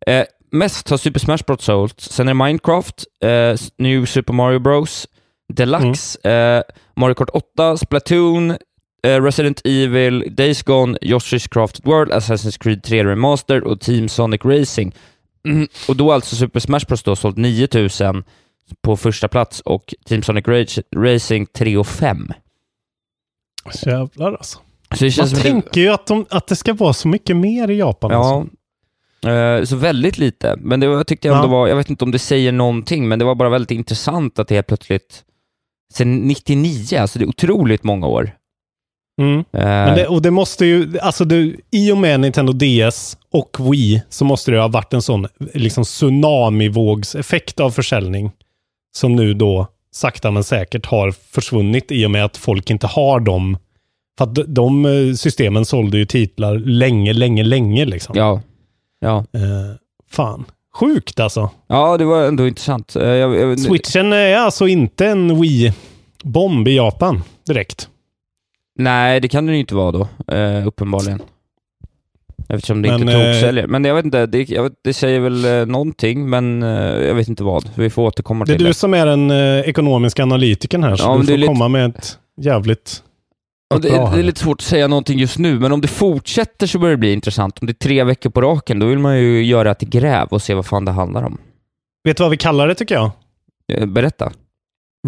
Eh, mest har Super Smash Bros sålts, sen är det Minecraft, eh, New Super Mario Bros, Deluxe, Mm. Mario Kart 8, Splatoon, Resident Evil, Days Gone, Yoshi's Crafted World, Assassin's Creed 3 Remastered och Team Sonic Racing. Mm. Och då alltså Super Smash Bros då sålt 9000 på första plats och Team Sonic Rage, Racing 3 och 5. Jävlar alltså. Så det känns Man tänker ju att, de, att det ska vara så mycket mer i Japan. Ja, Alltså. Eh, Så väldigt lite, men det var, jag tyckte jag ändå Ja. var, jag vet inte om det säger någonting, men det var bara väldigt intressant att det helt plötsligt, sen 99, alltså det är otroligt många år. Mm. Men det, och det måste ju, alltså det, i och med Nintendo DS och Wii så måste det ha varit en sån liksom tsunamivågseffekt av försäljning som nu då sakta men säkert har försvunnit i och med att folk inte har dem. För att de, eh, systemen sålde ju titlar länge, länge, länge liksom. Ja. Ja. Eh, fan. Sjukt alltså. ja, det var ändå intressant. Eh, Jag, jag, Switchen är alltså inte en Wii-bomb i Japan direkt. Nej, det kan det ju inte vara då, eh, uppenbarligen. Eftersom det Men, inte eh, toksäljer. Men jag vet inte, det, jag vet, det säger väl eh, någonting, men eh, jag vet inte vad. Vi får återkomma Det är till du det. som är den eh, ekonomiska analytikern här, så Ja, du får det är lite- komma med ett jävligt... Och det, bra är, det är lite svårt att säga någonting just nu, men om det fortsätter så börjar det bli intressant. Om det är tre veckor på raken, då vill man ju göra ett gräv och se vad fan det handlar om. Vet du vad vi kallar det tycker jag? Eh, Berätta.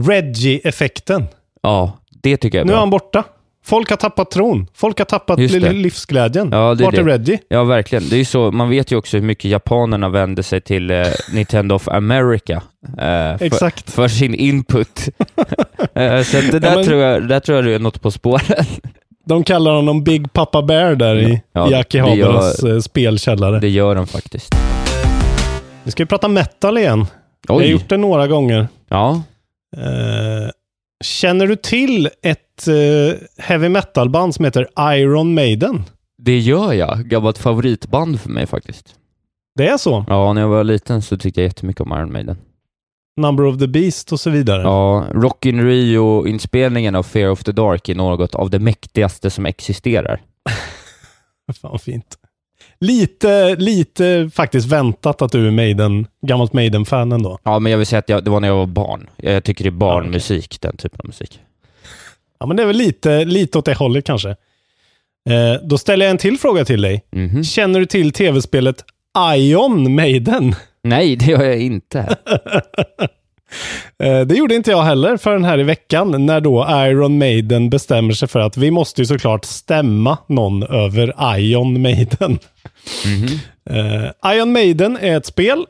Reggie-effekten. Ja, det tycker jag är Nu är bra. han borta. Folk har tappat tron. Folk har tappat det. livsglädjen. Ja, det är Vart är det. Reggie? Ja, verkligen. Det är så, man vet ju också hur mycket japanerna vänder sig till eh, Nintendo of America eh, för, Exakt. för sin input. eh, så det där, Ja, men- tror jag, där tror jag du är något på spåren. De kallar honom Big Papa Bear där i, Ja, i det Akihabaras gör- eh, spelkällare. Det gör de faktiskt. Nu ska vi prata metal igen. Jag har Oj. gjort det några gånger. Ja. Eh, känner du till ett eh, heavy metal-band som heter Iron Maiden? Det gör jag. Gammalt favoritband för mig faktiskt. Det är så? Ja, när jag var liten så tyckte jag jättemycket om Iron Maiden. Number of the Beast och så vidare. Ja, Rock in Rio-inspelningen av Fear of the Dark är något av det mäktigaste som existerar. Fan fint. Lite, lite faktiskt väntat att du är Maiden, gammalt Maiden-fan ändå. Ja, men jag vill säga att jag, det var när jag var barn. Jag tycker det är barnmusik, den typen av musik. Ja, men det är väl lite, lite åt det hållet kanske. Eh, då ställer jag en till fråga till dig. Mhm. Känner du till tv-spelet Ion Maiden? Nej, det gör jag inte. Eh, det gjorde inte jag heller förrän här i veckan när då Iron Maiden bestämmer sig för att vi måste ju såklart stämma någon över Ion Maiden. Eh, Iron Maiden är ett spel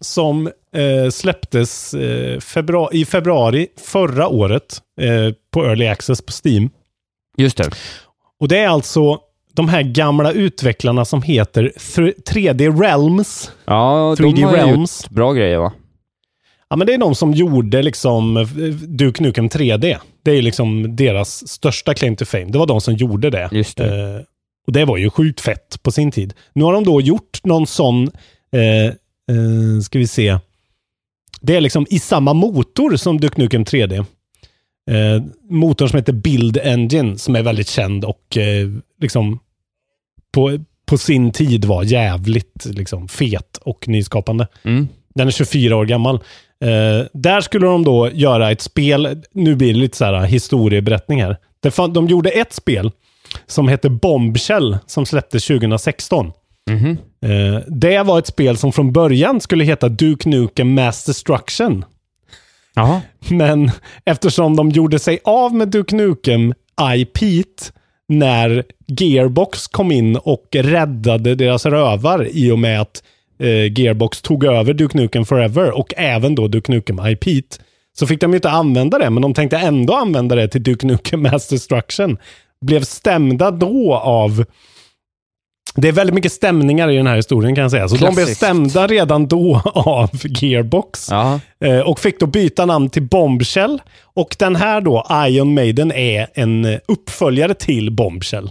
som eh, släpptes eh, februari, i februari förra året eh, på Early Access på Steam. Just det. Och det är alltså de här gamla utvecklarna som heter Thr- 3D Realms. Ja, 3D de har Realms. gjort bra grejer va? Ja, men det är de som gjorde liksom eh, Duke Nukem 3D. Det är liksom deras största claim to fame. Det var de som gjorde det. Just det. Eh, och det var ju sjukt fett på sin tid. Nu har de då gjort någon sån, eh, eh, ska vi se, det är liksom i samma motor som Duke Nukem 3D. Eh, motorn som heter Build Engine som är väldigt känd och eh, liksom på, på sin tid var jävligt liksom, fet och nyskapande. Mm. Den är 24 år gammal. Eh, där skulle de då göra ett spel, nu blir det lite så här historieberättning här. De gjorde ett spel som hette Bombshell som släpptes 2016. Mhm. Eh, det var ett spel som från början skulle heta Duke Nukem Mass Destruction. Jaha. Men eftersom de gjorde sig av med Duke Nukem IP när Gearbox kom in och räddade deras rövar i och med att eh, Gearbox tog över Duke Nukem Forever och även då Duke Nukem IP så fick de inte använda det, men de tänkte ändå använda det till Duke Nukem Mass Destruction. Blev stämda då av det är väldigt mycket stämningar i den här historien kan jag säga. Så de blev Klassiskt. stämda redan då av Gearbox. Ja. Eh, och fick då byta namn till Bombshell. Och den här då, Iron Maiden, är en uppföljare till Bombshell.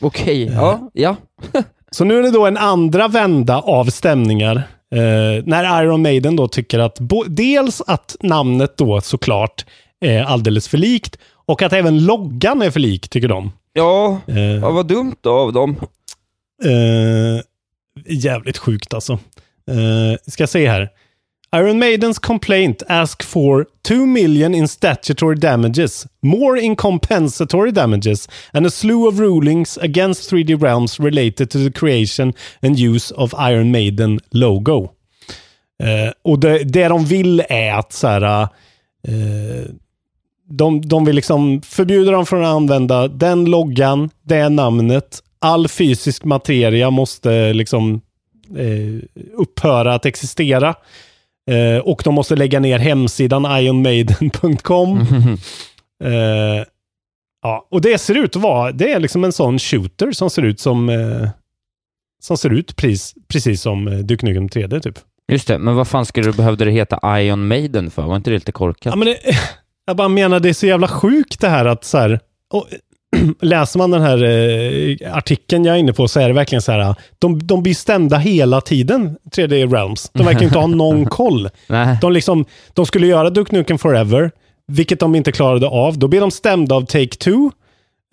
Okej, ja. ja. Så nu är det då en andra vända av stämningar. Eh, när Iron Maiden då tycker att dels att namnet då såklart är alldeles för likt och att även loggan är för lik, tycker de. Ja, Eh, ja vad dumt av dem. Eh, jävligt sjukt alltså. Eh, ska jag se här. Iron Maidens complaint ask for 2 million in statutory damages, more in compensatory damages, and a slew of rulings against 3D Realms related to the creation and use of Iron Maiden logo. Eh, och det, det de vill är att så här, eh, de, de vill liksom förbjuda dem från att använda den loggan, det namnet. All fysisk materia måste liksom eh, upphöra att existera. Eh, och de måste lägga ner hemsidan ionmaiden.com. Eh, ja, och det ser ut att vara, det är liksom en sån shooter som ser ut som, eh, som ser ut precis, precis som eh, Duke Nukem 3D typ. Just det, men vad fan skulle du behövde det heta Ion Maiden för? Var inte det lite korkat? Ja, men det, jag bara menar, det är så jävla sjukt det här att så här, och, läser man den här eh, artikeln jag är inne på så är det verkligen så här, de, de blir stämda hela tiden, 3D Realms. De verkar inte ha någon koll. De, liksom, de skulle göra Duke Nukem Forever, vilket de inte klarade av. Då blev de stämda av Take-Two.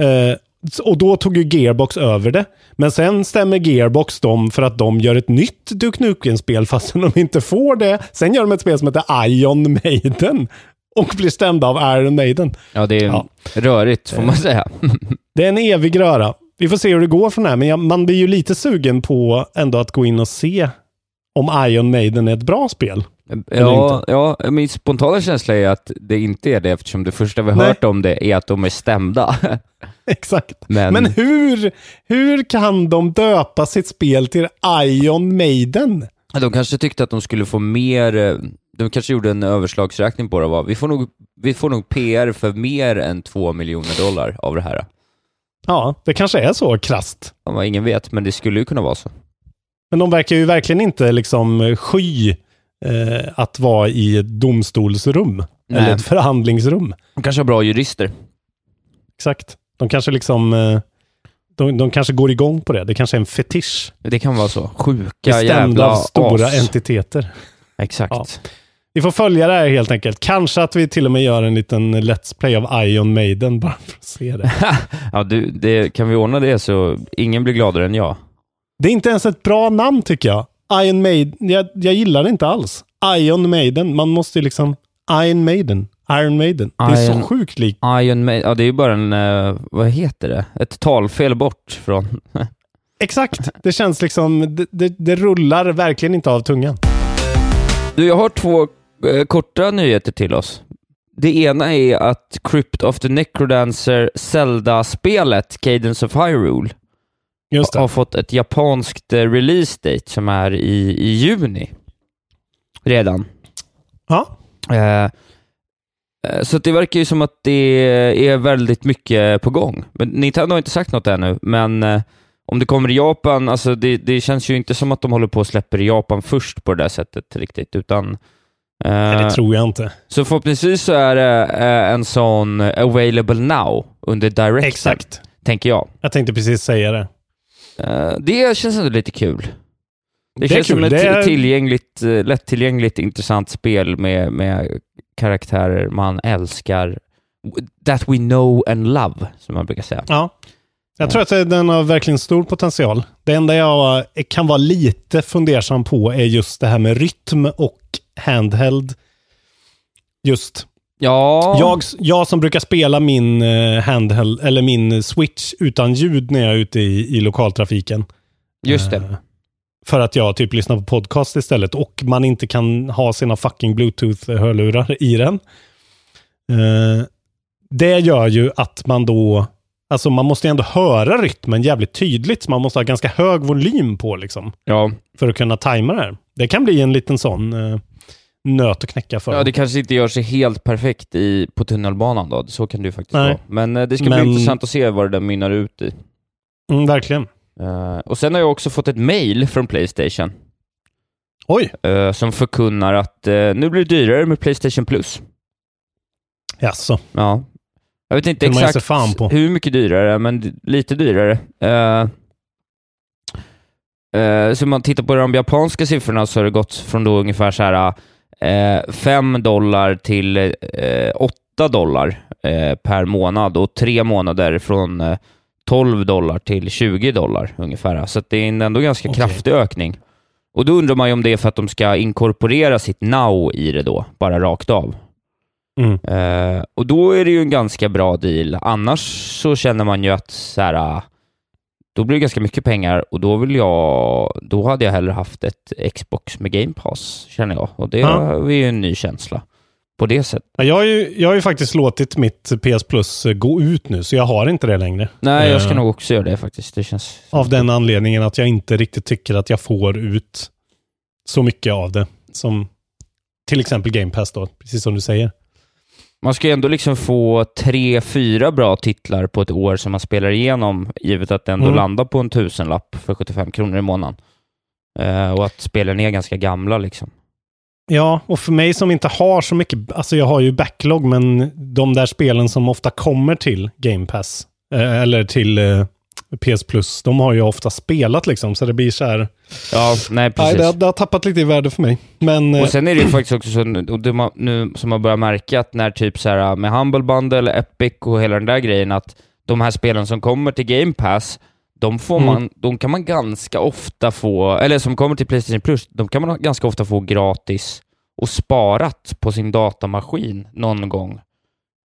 Eh, och då tog ju Gearbox över det. Men sen stämmer Gearbox dem för att de gör ett nytt Duke Nukem-spel fastän de inte får det. Sen gör de ett spel som heter Ion Maiden och blir stämda av Iron Maiden. Ja, det är Ja. rörigt får man säga. Det är en evig röra. Vi får se hur det går från det här, men jag, man blir ju lite sugen på ändå att gå in och se om Iron Maiden är ett bra spel. Ja, ja, min spontana känsla är att det inte är det eftersom det första vi har Nej. hört om det är att de är stämda. Exakt. Men, Men hur, hur kan de döpa sitt spel till Iron Maiden? de kanske tyckte att de skulle få mer, eh, de kanske gjorde en överslagsräkning på det. Va? Vi, får nog, vi får nog PR för mer än två miljoner dollar av det här. Ja, det kanske är så krasst. Ja, ingen vet, men det skulle ju kunna vara så. Men de verkar ju verkligen inte liksom sky eh, att vara i ett domstolsrum. Nej. Eller ett förhandlingsrum. De kanske har bra jurister. Exakt. De kanske liksom eh, de, de kanske går igång på det. Det kanske är en fetisch. Det kan vara så. Sjuka Bestämd jävla av stora as. entiteter. Exakt. Ja. Vi får följa det här helt enkelt. Kanske att vi till och med gör en liten Let's Play av Iron Maiden bara för att se det. Ja, du, det, kan vi ordna det så ingen blir gladare än jag. Det är inte ens ett bra namn tycker jag. Iron Maiden, jag, jag gillar det inte alls. Iron Maiden, man måste ju liksom... Iron Maiden, Iron Maiden. Det är så sjukt likt. Iron Maiden, ja det är ju bara en, eh, vad heter det? Ett talfel bort från... Exakt, det känns liksom, det, det, det rullar verkligen inte av tungan. Du, jag har två korta nyheter till oss. Det ena är att Crypt of the Necrodancer Zelda-spelet Cadence of Hyrule har fått ett japanskt eh, release date som är i, i juni. Redan. Ja, Eh, eh, så det verkar ju som att det är väldigt mycket på gång. Men Nintendo har inte sagt något ännu, men eh, om det kommer i Japan, alltså det, det känns ju inte som att de håller på och släpper i Japan först på det där sättet riktigt, utan eh, nej, det tror jag inte. så förhoppningsvis så är det eh, en sån available now under direct, Exakt. tänker jag. Jag tänkte precis säga det. Eh, det känns ändå lite kul. Det, Det känns som kul. ett Det är- tillgängligt, eh, lättillgängligt, intressant spel med, med karaktärer man älskar. That we know and love, som man brukar säga. Ja. Jag tror att den har verkligen stor potential. Det enda jag kan vara lite fundersam på är just det här med rytm och handheld. Just Ja, Jag, jag som brukar spela min eh, handheld, eller min switch utan ljud när jag är ute i, i lokaltrafiken. just det. Eh, För att jag typ lyssnar på podcast istället och man inte kan ha sina fucking bluetooth-hörlurar i den. Eh, det gör ju att man då, alltså man måste ändå höra rytmen jävligt tydligt. Man måste ha ganska hög volym på liksom. Ja. För att kunna tajma det här. Det kan bli en liten sån nöt att knäcka för. ja, det kanske inte gör sig helt perfekt i, på tunnelbanan då. Så kan det ju faktiskt Nej. vara. Men eh, det ska Men- bli intressant att se vad det där mynnar ut i. mm, verkligen. Eh, och sen har jag också fått ett mail från Playstation Oj, eh, som förkunnar att eh, nu blir det dyrare med Playstation Plus. jaså. Ja. Jag vet inte man sig exakt fan på. hur mycket dyrare, men d- lite dyrare. Uh, så om man tittar på de japanska siffrorna så har det gått från då ungefär så här 5 dollar till uh, 8 dollar eh, per månad och tre månader från eh, 12 dollar till 20 dollar ungefär. Så det är en ändå ganska Okej. kraftig ökning. Och då undrar man ju om det är för att de ska inkorporera sitt now i det då, bara rakt av. Mm. Eh, och då är det ju en ganska bra deal. Annars så känner man ju att så här, ah, då blir det ganska mycket pengar och då vill jag, då hade jag hellre haft ett Xbox med Game Pass, känner jag. Och det Ja. är ju en ny känsla. på det sättet. Ja, Jag har, ju, jag har ju faktiskt låtit mitt PS Plus gå ut nu, så jag har inte det längre. Nej, jag ska Eh, nog också göra det faktiskt. Det känns... Av den anledningen att jag inte riktigt tycker att jag får ut så mycket av det. Som till exempel Game Pass då, precis som du säger. Man ska ju ändå liksom få tre, fyra bra titlar på ett år som man spelar igenom, givet att det ändå Mm. landar på en tusenlapp för 75 kronor i månaden. Eh, och att spelen är ganska gamla liksom. Ja, och för mig som inte har så mycket, alltså jag har ju backlog, men de där spelen som ofta kommer till Game Pass, eh, eller till eh, PS Plus, de har ju ofta spelat liksom, så det blir så här, Ja, nej nej, precis. det, har- det har tappat lite i värde för mig. Men, eh, Och sen är det ju faktiskt också så, och det man, nu som man börjar märka att när typ så här med Humble Bundle, Epic och hela den där grejen, att de här spelen som kommer till Game Pass, de, får Mm. man, de kan man ganska ofta få, eller som kommer till Playstation Plus, de kan man ganska ofta få gratis och sparat på sin datamaskin någon gång.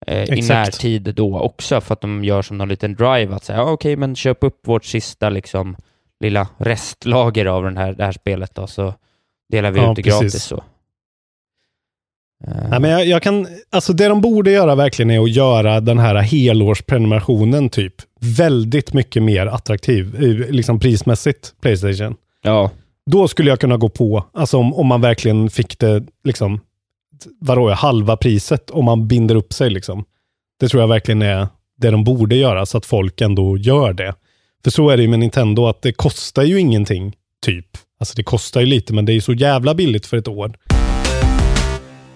Eh, I närtid då också, för att de gör som någon liten drive, att säga, ja, okej, men köp upp vårt sista liksom, lilla restlager av den här, det här spelet då, så delar vi Ja, ut det precis. gratis. Så. Nej, men jag, jag kan, alltså det de borde göra verkligen är att göra den här helårsprenumerationen typ väldigt mycket mer attraktiv, liksom prismässigt, Playstation. Ja, Då skulle jag kunna gå på, alltså om, om man verkligen fick det, liksom, vadå, halva priset om man binder upp sig liksom. Det tror jag verkligen är det de borde göra, så att folk ändå gör det. För så är det ju med Nintendo, att det kostar ju ingenting, typ. Alltså det kostar ju lite, men det är ju så jävla billigt för ett år.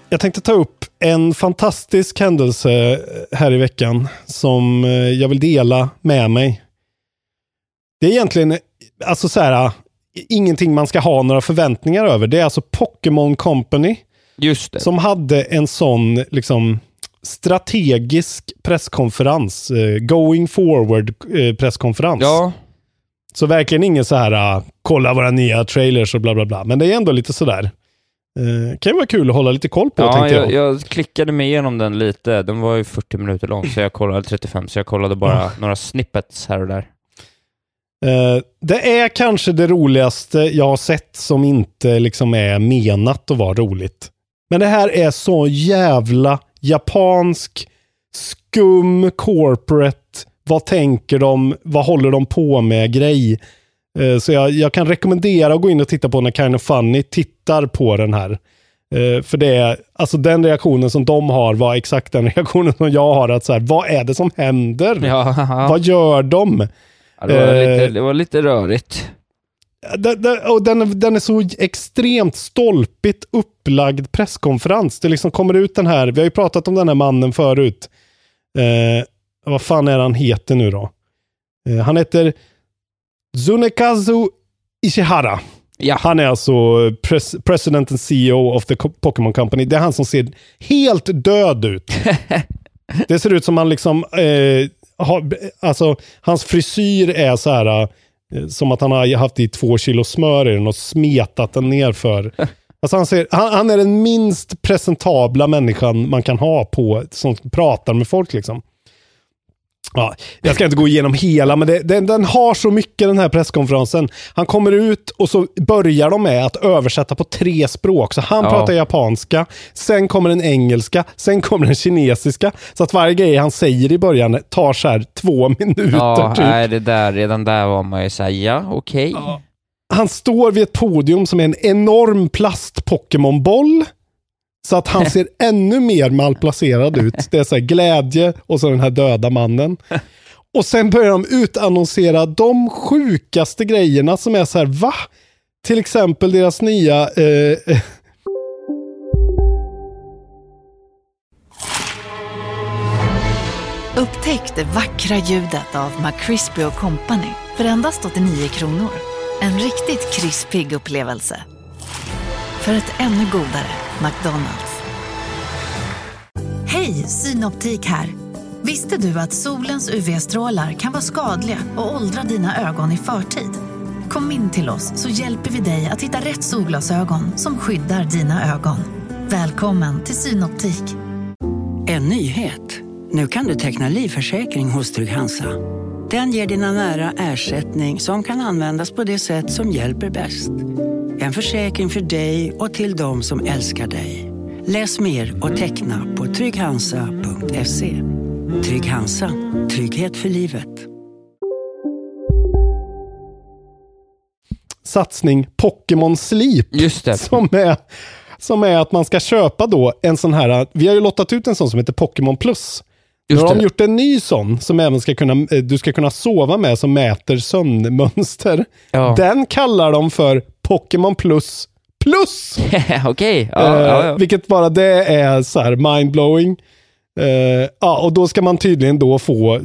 Jag tänkte ta upp en fantastisk händelse eh, här i veckan som eh, jag vill dela med mig. Det är egentligen, eh, alltså så här, ingenting man ska ha några förväntningar över. Det är alltså Pokémon Company just det. som hade en sån liksom strategisk presskonferens, eh, going forward eh, presskonferens. Ja, Så verkligen ingen så här, ah, kolla våra nya trailers och bla bla bla. Men det är ändå lite sådär. Eh, kan ju vara kul att hålla lite koll på ja tänkte jag. jag, jag klickade mig igenom den lite. Den var ju 40 minuter lång, så jag kollade 35, så jag kollade bara några snippets här och där. Eh, det är kanske det roligaste jag har sett som inte liksom är menat att vara roligt. Men det här är så jävla japansk, skum, corporate, vad tänker de, vad håller de på med grej. Eh, så jag, jag kan rekommendera att gå in och titta på när Kind of Funny tittar på den här. Eh, för det är, alltså den reaktionen som de har var exakt den reaktionen som jag har. Att så här, vad är det som händer? Ja, Vad gör de? ja det, var eh, lite, det var lite rörigt. Och den, är- den är så extremt stolpigt upplagd presskonferens. Det liksom kommer ut den här, vi har ju pratat om den här mannen förut. Eh, vad fan är han heter nu då? Eh, han heter Zunekazu Ishihara. Ja, Han är alltså pres, president and CEO of the Pokémon Company. Det är han som ser helt död ut. det ser ut som han liksom, eh, har, alltså hans frisyr är så här, eh, som att han har haft i två kilo smör i den och smetat den ner för. Alltså han, ser, han, han är den minst presentabla människan man kan ha på, som pratar med folk liksom. Ja, jag ska inte gå igenom hela, men det, den, den har så mycket den här presskonferensen. Han kommer ut och så börjar de med att översätta på tre språk. Så han Ja. pratar japanska, sen kommer den engelska, sen kommer den kinesiska. Så att varje grej han säger i början tar så här två minuter ja typ. nej, det där, redan där var man ju såhär, ja, okej. Han står vid ett podium som är en enorm plast-Pokémon-boll. Så att han ser ännu mer malplacerad ut. Det är så här glädje och så den här döda mannen. Och sen börjar de utannonsera de sjukaste grejerna som är så här, va? Till exempel deras nya... Eh, Upptäck det vackra ljudet av McCrispy Company för endast 89 kronor. En riktigt krispig upplevelse. För ett ännu godare McDonalds. Hej, Synoptik här. Visste du att solens UV-strålar kan vara skadliga och åldra dina ögon i förtid? Kom in till oss så hjälper vi dig att hitta rätt solglasögon som skyddar dina ögon. Välkommen till Synoptik. En nyhet. Nu kan du teckna livförsäkring hos Trygg-Hansa. Den ger dina nära ersättning som kan användas på det sätt som hjälper bäst. En försäkring för dig och till de som älskar dig. Läs mer och teckna på trygghansa.se. Trygg Hansa. Trygghet för livet. satsning Pokémon Sleep. Just det. Som är, som är att man ska köpa då en sån här, vi har ju lottat ut en sån som heter Pokémon Plus. Nu Just har de gjort en ny sån som även ska kunna, eh, du ska kunna sova med som mäter sömnmönster. Ja. Den kallar de för Pokémon Plus Plus! Okej, ja, Eh, ja, ja. Vilket bara det är så här mindblowing. Eh, ja, och då ska man tydligen då få,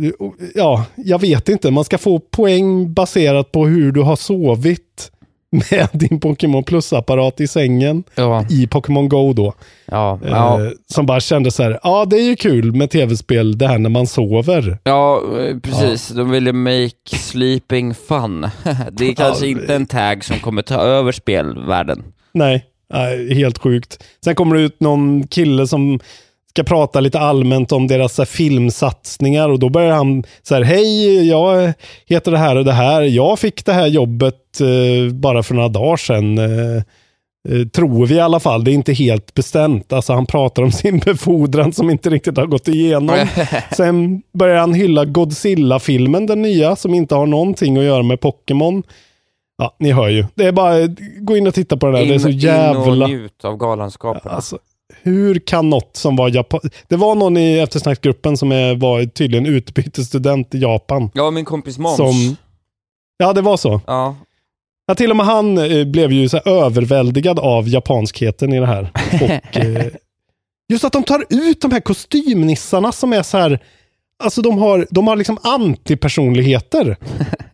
ja, jag vet inte, man ska få poäng baserat på hur du har sovit med din Pokémon Plus-apparat i sängen Ja. i Pokémon Go då. Ja, Eh, ja. Som bara kände så här, ja det är ju kul med tv-spel det här när man sover. Ja, eh, precis. De ville make sleeping fun. Det är kanske inte en tag som kommer ta över spelvärlden. Nej, nej, helt sjukt. Sen kommer det ut någon kille som ska prata lite allmänt om deras här, filmsatsningar och då börjar han så här, hej, jag heter det här och det här. Jag fick det här jobbet eh, bara för några dagar sedan. Eh, eh, tror vi i alla fall. Det är inte helt bestämt. Alltså han pratar om sin befordran som inte riktigt har gått igenom. Sen börjar han hylla Godzilla-filmen, den nya, som inte har någonting att göra med Pokémon. Ja, ni hör ju. Det är bara, gå in och titta på den här. det är så In, in jävla... och njut av galenskaperna. Alltså, hur kan något som var Japan... Det var någon i eftersnacksgruppen som är, var tydligen utbytesstudent i Japan. Ja, min kompis Måns. Som... Ja, det var så. Ja. Ja, till och med han eh, blev ju så överväldigad av japanskheten i det här. Och, eh, just att de tar ut de här kostymnissarna som är så här, alltså de har, de har liksom antipersonligheter.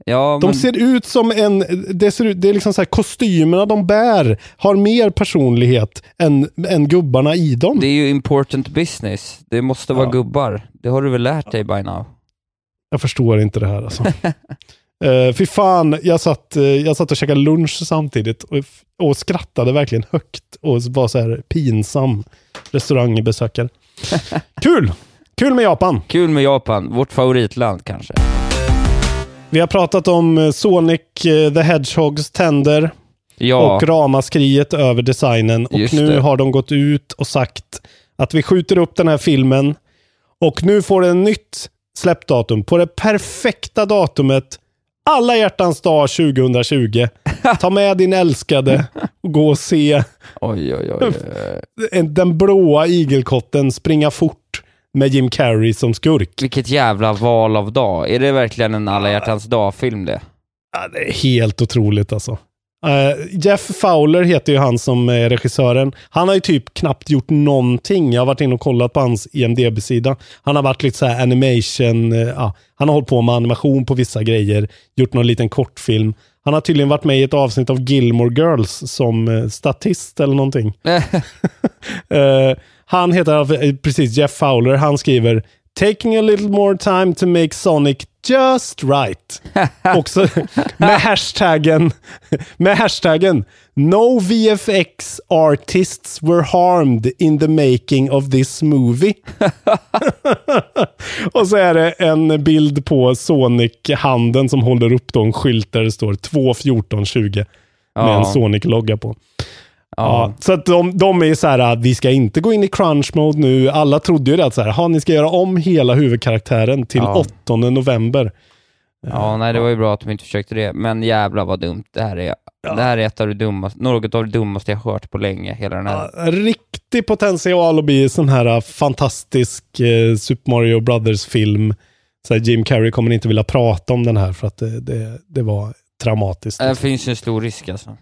Ja, De men ser ut som en, det, ser ut, det är liksom så här, kostymerna de bär har mer personlighet än, än gubbarna i dem. det är ju important business. Det måste vara Ja. gubbar. Det har du väl lärt dig by now? Jag förstår inte det här alltså. uh, fy fan, jag satt, eh, jag satt och käkade lunch samtidigt och, och skrattade verkligen högt och var så här pinsam restaurangbesökare. Kul! Kul med Japan. Kul med Japan, vårt favoritland kanske. Vi har pratat om eh, Sonic eh, the Hedgehogs tänder Ja, och ramaskriet över designen. Och Just nu det. har de gått ut och sagt att vi skjuter upp den här filmen och nu får den nytt släppdatum på det perfekta datumet alla hjärtans dag 2020. Ta med din älskade och gå och se oj, oj, oj. en- den blåa igelkotten springa fort med Jim Carrey som skurk. Vilket jävla val av dag. Är det verkligen en alla hjärtans dag-film det? Ja, det är helt otroligt alltså. Eh, Jeff Fowler heter ju han som är regissören. Han har ju typ knappt gjort någonting. Jag har varit inne och kollat på hans IMDB-sida. Han har varit lite så här animation, ja, han har hållit på med animation på vissa grejer, gjort någon liten kortfilm. Han har tydligen varit med i ett avsnitt av Gilmore Girls som eh, statist eller någonting. Han heter eh, precis Jeff Fowler. Han skriver Taking a little more time to make Sonic just right. Också med hashtaggen, med hashtaggen No VFX artists were harmed in the making of this movie. Och så är det en bild på Sonic-handen som håller upp då en skylt där det står 2.14.20 med Ja. en Sonic-logga på. Ja, Ja. så att de, de är så här att vi ska inte gå in i crunch mode nu. Alla trodde ju det att så här, "Ha, ni ska göra om hela huvudkaraktären till Ja. 8 november. Ja, nej det var ju bra att de inte försökte det, men jävla vad dumt. Det här är, det här är ett av det dummaste, något av det dummaste jag hört på länge, hela den här. Ja, riktig potential att bli en sån här uh, fantastisk eh, Super Mario Brothers-film. Så Jim Carrey kommer inte vilja prata om den här för att det, det, det var traumatiskt. Det finns ju en stor risk alltså.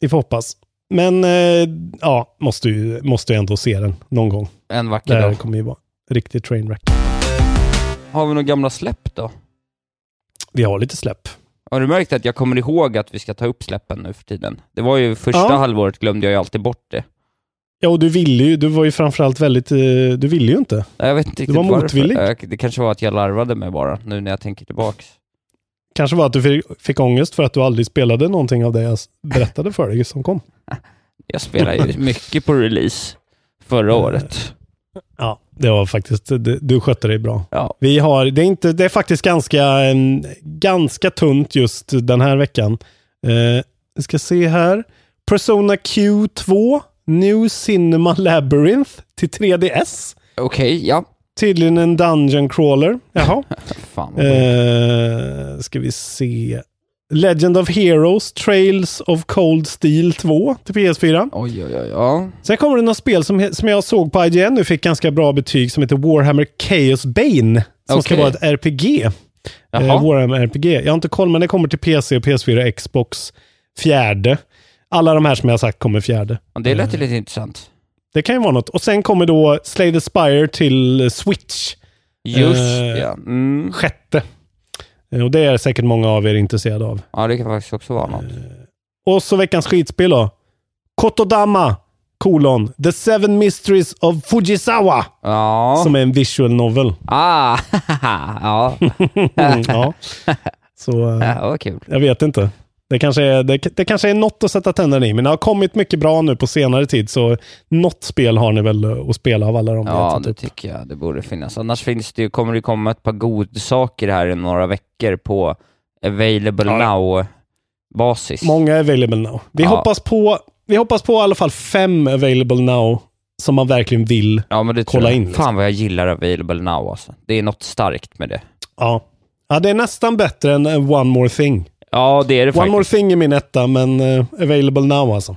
Vi får hoppas. Men eh, ja, måste ju, måste ju ändå se den någon gång. En Det vacker dag. kommer ju vara riktigt trainwreck. Har vi några gamla släpp då? Vi har lite släpp. Har du märkt att jag kommer ihåg att vi ska ta upp släppen nu för tiden? Det var ju första Ja. halvåret glömde jag ju alltid bort det. Ja, och du ville ju, du var ju framförallt väldigt, eh, du ville ju inte. Jag vet inte riktigt var motvillig. Jag- Det kanske var att jag larvade mig bara, nu när jag tänker tillbaks. Kanske var att du fick, ångest för att du aldrig spelade någonting av det jag berättade för dig som kom. Jag spelade ju mycket på release förra året. Ja, det var faktiskt, du skötte dig bra. Ja. Vi har, det är, inte, det är faktiskt ganska, ganska tunt just den här veckan. Eh, vi ska se här. Persona Q2, New Cinema Labyrinth till 3DS. Okej, ja. Tydligen en Dungeon Crawler. Jaha. Fan eh, ska vi se. Legend of Heroes Trails of Cold Steel 2 till PS4. Oj, oj, oj. Ja. Sen kommer det något spel som, som jag såg på IGN nu fick ganska bra betyg som heter Warhammer Chaos Bane. Som ska Okej. vara ett RPG. Eh, Warhammer RPG. Jag har inte koll, men det kommer till PC, och PS4, Xbox fjärde. Alla de här som jag har sagt kommer fjärde. Det lät ju lite intressant. Det kan ju vara något. Och sen kommer då Slay the Spire till Switch. Just Eh, ja. Mm. Sjätte. Eh, Och det är säkert många av er intresserade av. Ja, det kan faktiskt också vara något. Och så veckans skitspel då. Kotodama, kolon, The Seven Mysteries of Fujisawa. Ja. Som är en visual novel. Ah, ja. ja. Så eh, Ja, vad kul. jag vet inte. Det kanske, är, det, det kanske är något att sätta tänderna i, men det har kommit mycket bra nu på senare tid, så något spel har ni väl att spela av alla de Ja, det upp. tycker jag det borde finnas. Annars finns det kommer det komma ett par godsaker här i några veckor på available Ja. now-basis. Många available now. Vi, Ja. hoppas på, vi hoppas på i alla fall fem available now som man verkligen vill. Ja, men det kolla jag. in, liksom. Fan vad jag gillar available now alltså. Det är något starkt med det. Ja. ja, det är nästan bättre än One More Thing. Ja, det är det One More faktiskt. Thing är min etta, men eh, available now alltså.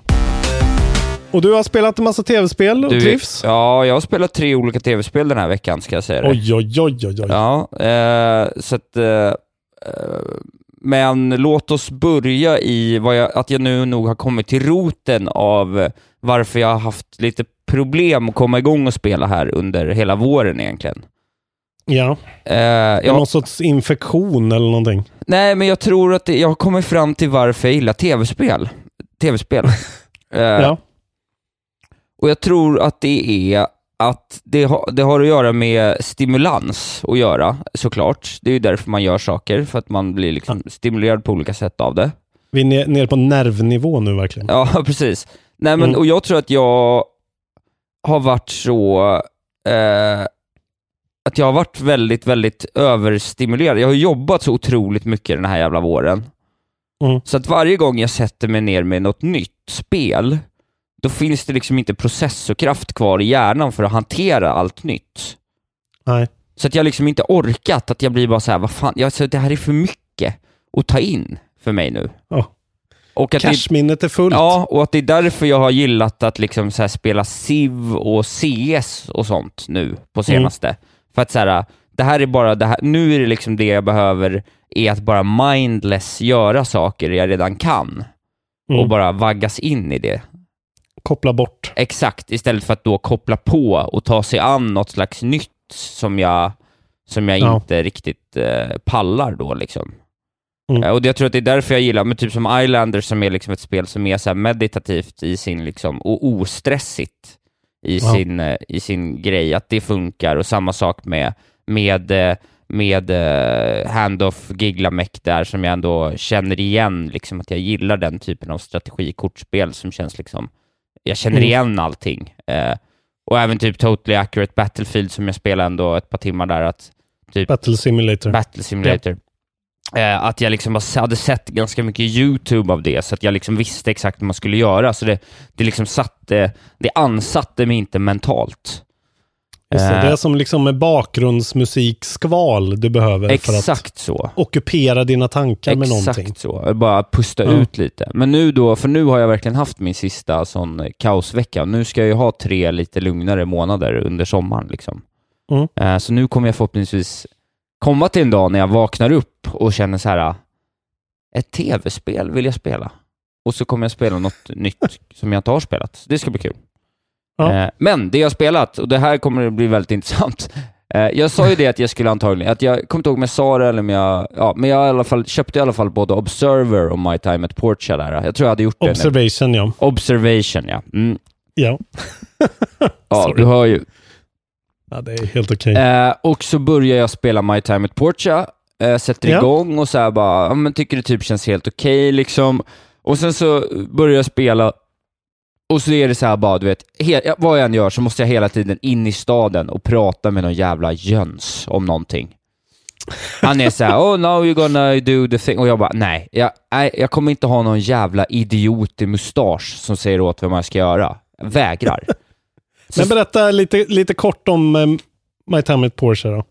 Och du har spelat en massa tv-spel och Du, trivs? Ja, jag har spelat tre olika tv-spel den här veckan ska jag säga det. Oj, oj, oj, oj, oj. Ja, eh, så att... Eh, eh, men låt oss börja i jag, att jag nu nog har kommit till roten av varför jag har haft lite problem att komma igång och spela här under hela våren egentligen. Ja. Eh, jag, någon sorts infektion eller någonting? nej, men jag tror att det, jag har kommit fram till varför jag gillar tv-spel. Tv-spel. Eh, Ja. Och jag tror att det är att det, har- det har att göra med stimulans att göra, såklart. Det är ju därför man gör saker, för att man blir liksom stimulerad på olika sätt av det. Vi är ner, nere på nervnivå nu verkligen. Ja, precis. Nej, men Mm. och jag tror att jag har varit så... Eh, att jag har varit väldigt, väldigt överstimulerad. Jag har jobbat så otroligt mycket den här jävla våren. Mm. Så att varje gång jag sätter mig ner med något nytt spel, då finns det liksom inte processorkraft kvar i hjärnan för att hantera allt nytt. Nej. Så att jag liksom inte orkat, att jag blir bara så här, vad fan, jag, så det här är för mycket att ta in för mig nu. Ja. Och att det, Cashminnet är fullt. Ja, och att det är därför jag har gillat att liksom så spela Civ och CS och sånt nu på senaste. För att så här, det här är bara, det här, nu är det liksom det jag behöver, är att bara mindless göra saker jag redan kan. Mm. Och bara vaggas in i det. Koppla bort. Exakt, istället för att då koppla på och ta sig an något slags nytt som jag, som jag Ja. inte riktigt eh, pallar då liksom. Mm. Eh, Och jag tror att det är därför jag gillar, men typ som Islander som är liksom ett spel som är så meditativt i sin liksom, och ostressigt i, Ja. sin, eh, i sin grej, att det funkar. Och samma sak med, med, eh, med uh, Handoff Giglamec där som jag ändå känner igen, liksom att jag gillar den typen av strategikortspel som känns liksom, jag känner Mm. igen allting. Eh, och även typ Totally Accurate Battlefield som jag spelade ändå ett par timmar där, att typ Battle Simulator. Battle Simulator. Eh, att jag liksom hade sett ganska mycket YouTube av det, så att jag liksom visste exakt vad man skulle göra. Så det, det liksom satte, det ansatte mig inte mentalt. Just det, Eh, det är som liksom med bakgrundsmusikskval du behöver för att Exakt så. ockupera dina tankar med någonting. Exakt så. Bara pusta Ja. ut lite. Men nu då, för nu har jag verkligen haft min sista sån eh, kaosvecka. Nu ska jag ju ha tre lite lugnare månader under sommaren. Liksom. Mm. Eh, Så nu kommer jag förhoppningsvis komma till en dag när jag vaknar upp och känner så här, ett tv-spel vill jag spela. Och så kommer jag spela något nytt som jag inte har spelat. Det ska bli kul. Ja. Eh, Men det jag har spelat, och det här kommer att bli väldigt intressant. Eh, Jag sa ju det att jag skulle antagligen, att jag kommer inte ihåg om jag sa det eller om jag, ja, men jag i alla fall, köpte i alla fall både Observer och My Time at Portia där. Jag tror jag hade gjort det. Observation, ja. Observation, ja. Mm. Ja. Ja, du hör ju. Ja, det är helt okej. Eh, och så börjar jag spela My Time at Portia, eh, sätter Ja. igång och så här bara, ja, men tycker det typ känns helt okej liksom. Och sen så börjar jag spela och så är det så här bara, du vet, he- vad jag än gör så måste jag hela tiden in i staden och prata med någon jävla jöns om någonting. Han är såhär, oh now you're gonna do the thing. Och jag bara, nej, jag, nej, jag kommer inte ha någon jävla idiot i mustasch som säger åt vad man ska göra. Jag vägrar. Men berätta lite, lite kort om um, My Time at Porsche då.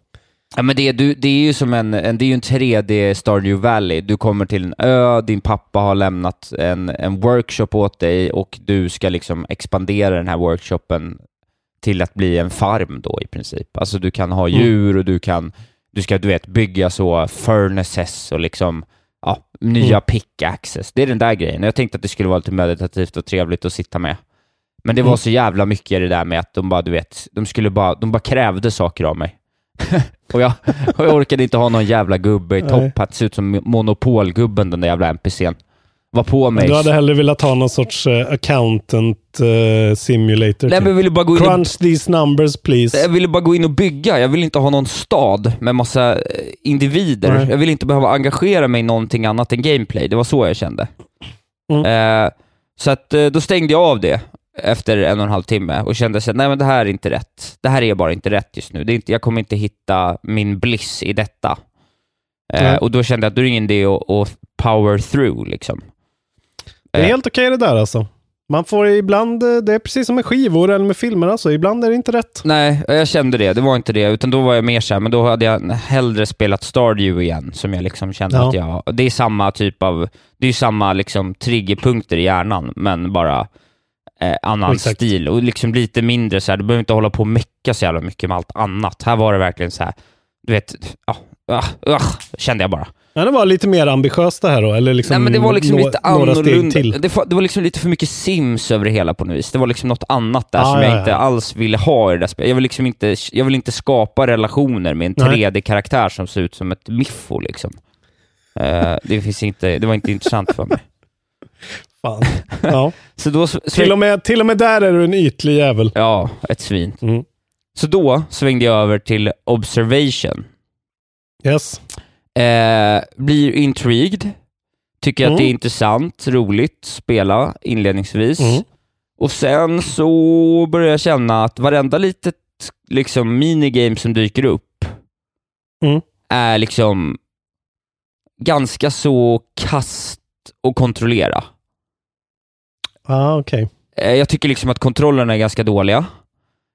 Ja, men det, du, det är ju som en, en, det är ju en 3D Stardew Valley. Du kommer till en ö, din pappa har lämnat en, en workshop åt dig och du ska liksom expandera den här workshopen till att bli en farm då i princip. Alltså du kan ha djur och du kan, du ska du vet bygga så furnaces och liksom ja, nya Mm. pickaxes. Det är den där grejen. Jag tänkte att det skulle vara lite meditativt och trevligt att sitta med. Men det var Mm. så jävla mycket det där med att de bara, du vet, de skulle bara, de bara krävde saker av mig. och, jag, och jag orkade inte ha någon jävla gubbe i Nej. topphatt, ser ut som monopolgubben den där jävla NPCn. Var på mig. Du hade hellre velat ha någon sorts eh, accountant eh, simulator. Nej, men jag ville bara gå in och- Crunch these numbers please. Jag ville bara gå in och bygga. Jag ville inte ha någon stad med massa eh, individer. Nej. Jag ville inte behöva engagera mig i någonting annat än gameplay. Det var så jag kände. Mm. Eh, så att då stängde jag av det efter en och en halv timme och kände att nej men det här är inte rätt. Det här är bara inte rätt just nu. Det är inte, jag kommer inte hitta min bliss i detta. Eh, Nej. och då kände jag att då är det ingen idé att, att power through liksom. Det är Eh, helt okej det där alltså. Man får ibland, eh, det är precis som med skivor eller med filmer alltså. Ibland är det inte rätt. Nej, jag kände det. Det var inte det, utan då var jag mer såhär, men då hade jag hellre spelat Stardew igen, som jag liksom kände Ja. att jag... Det är samma typ av... Det är samma liksom triggerpunkter i hjärnan, men bara eh, annan Exakt. stil och liksom lite mindre så här. du behöver inte hålla på och mecka så jävla mycket med allt annat. Här var det verkligen så här, du vet, ja, ah, ah, kände jag bara. Ja, det var lite mer ambitiöst det här då, eller liksom, Nej men det var liksom lite annorlunda. till. Det, var- det var liksom lite för mycket Sims över det hela på något vis. Det var liksom något annat där Ah, som jag ja, inte ja. alls ville ha i det där spelet. Jag vill liksom inte, jag vill inte skapa relationer med en Nej. 3D-karaktär som ser ut som ett miffo liksom. Eh, det, finns inte, det var inte intressant för mig. Fan. Ja. Så då, till, och med, till och med där är du en ytlig jävel. Ja, ett svin. Mm. Så då svängde jag över till observation. Yes. Eh, blir intrigued. Tycker att Mm. det är intressant, roligt, spela inledningsvis. Mm. Och sen så börjar jag känna att varenda litet liksom, minigame som dyker upp Mm. är liksom ganska så kast att kontrollera. Ah, okej. Eh, Jag tycker liksom att kontrollerna är ganska dåliga.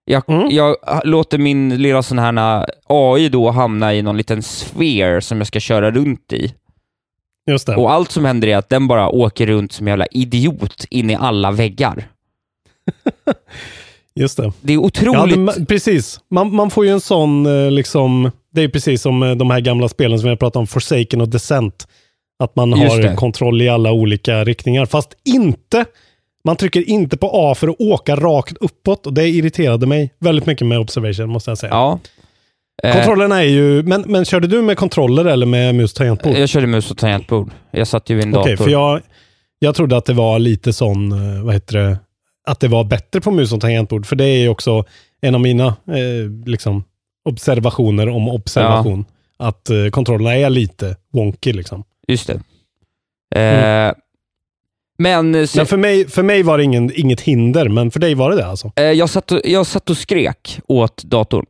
Jag, Mm. jag låter min lilla sån här AI då hamna i någon liten sfär som jag ska köra runt i. Just det. Och allt som händer är att den bara åker runt som en jävla idiot in i alla väggar. Just det. Det är Ja, otroligt... det, precis. Man, man får ju en sån, eh, liksom, det är precis som eh, de här gamla spelen som jag pratade om, Forsaken och Descent. Att man Just har det. kontroll i alla olika riktningar. Fast inte, man trycker inte på A för att åka rakt uppåt. Och det irriterade mig väldigt mycket med Observation, måste jag säga. Ja. Eh, Kontrollerna är ju, men, men körde du med kontroller eller med mus och tangentbord? Jag körde mus och tangentbord. Jag satt ju i en Okej, dator. för jag, jag trodde att det var lite sån, eh, vad heter det, att det var bättre på mus och tangentbord. För det är ju också en av mina eh, liksom, observationer om observation. Att eh, kontrollerna är lite wonky liksom. Just det. Eh, Men, eh, så, Men för mig, för mig var det ingen, inget hinder, men för dig var det det alltså? eh, jag, satt och, jag satt och skrek åt datorn.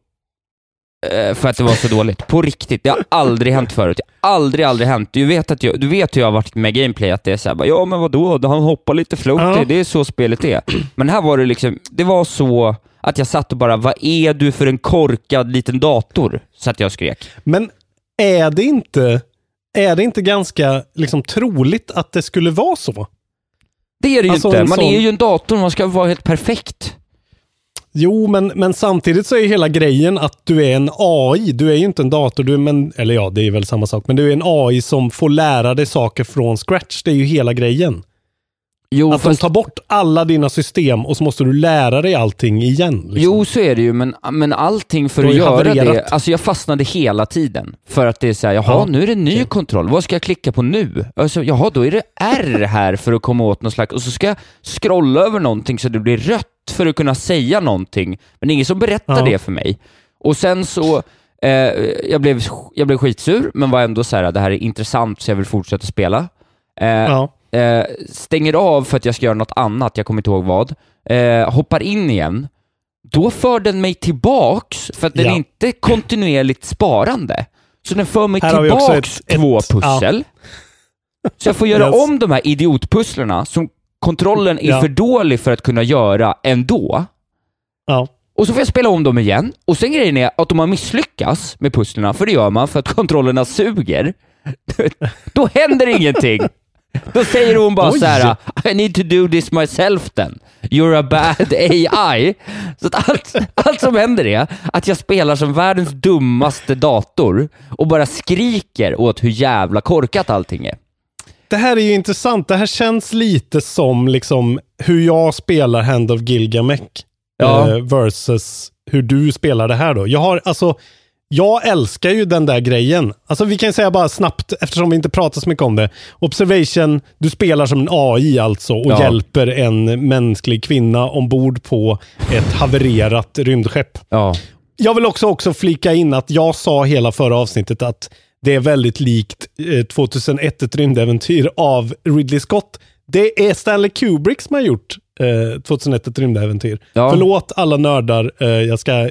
Eh, för att det var så dåligt. På riktigt. Det har aldrig hänt förut. Det har aldrig, aldrig hänt. Du vet, att jag, du vet hur jag har varit med gameplay, att det är såhär, ja men vadå, han hoppar lite floaty, Ja. det är så spelet är. Men här var det liksom, det var så att jag satt och bara, vad är du för en korkad liten dator? Så att jag skrek. Men är det inte, är det inte ganska liksom, troligt att det skulle vara så? Det är det ju Alltså, inte. Man sån- är ju en dator, man ska vara helt perfekt. Jo, men, men samtidigt så är hela grejen att du är en AI. Du är ju inte en dator, du är, men, eller ja, det är väl samma sak, men du är en AI som får lära dig saker från scratch. Det är ju hela grejen. Jo, att de tar bort alla dina system och så måste du lära dig allting igen. Liksom. Jo, så är det ju, men, men allting för att göra det, havererat. alltså jag fastnade hela tiden. För att det är såhär, jaha, Ja, nu är det en ny kontroll, vad ska jag klicka på nu? Alltså, jaha, då är det R här för att komma åt någon slags, och så ska jag scrolla över någonting så det blir rött för att kunna säga någonting, men det är ingen som berättar Ja. det för mig. Och sen så, eh, jag, blev, jag blev skitsur, men var ändå så här, det här är intressant så jag vill fortsätta spela. Eh, Ja. Eh, stänger av för att jag ska göra något annat, jag kommer inte ihåg vad, eh, hoppar in igen, då för den mig tillbaks, för att den Ja. är inte kontinuerligt sparande. Så den för mig Här tillbaks ett- ett- två ja. pussel. Så jag får göra Yes. om de här idiotpusslerna som kontrollen är Ja. för dålig för att kunna göra ändå. Ja. Och så får jag spela om dem igen. Och sen grejen är att om man misslyckas med pusslerna, för det gör man för att kontrollerna suger, då händer ingenting. Då säger hon bara Oj. så här: I need to do this myself then. You're a bad AI. Så att allt, allt som händer är att jag spelar som världens dummaste dator och bara skriker åt hur jävla korkat allting är. Det här är ju intressant. Det här känns lite som liksom hur jag spelar Hand of Gilgamesh Ja. eh, versus hur du spelar det här då. Jag har alltså jag älskar ju den där grejen. Alltså vi kan säga bara snabbt, eftersom vi inte pratar så mycket om det. Observation, du spelar som en AI alltså och Ja. hjälper en mänsklig kvinna ombord på ett havererat rymdskepp. Ja. Jag vill också, också flika in att jag sa hela förra avsnittet att det är väldigt likt eh, 2001, ett rymdäventyr av Ridley Scott. Det är Stanley Kubrick som har gjort eh, 2001, ett rymdäventyr. Ja. Förlåt alla nördar, eh, jag, ska, eh,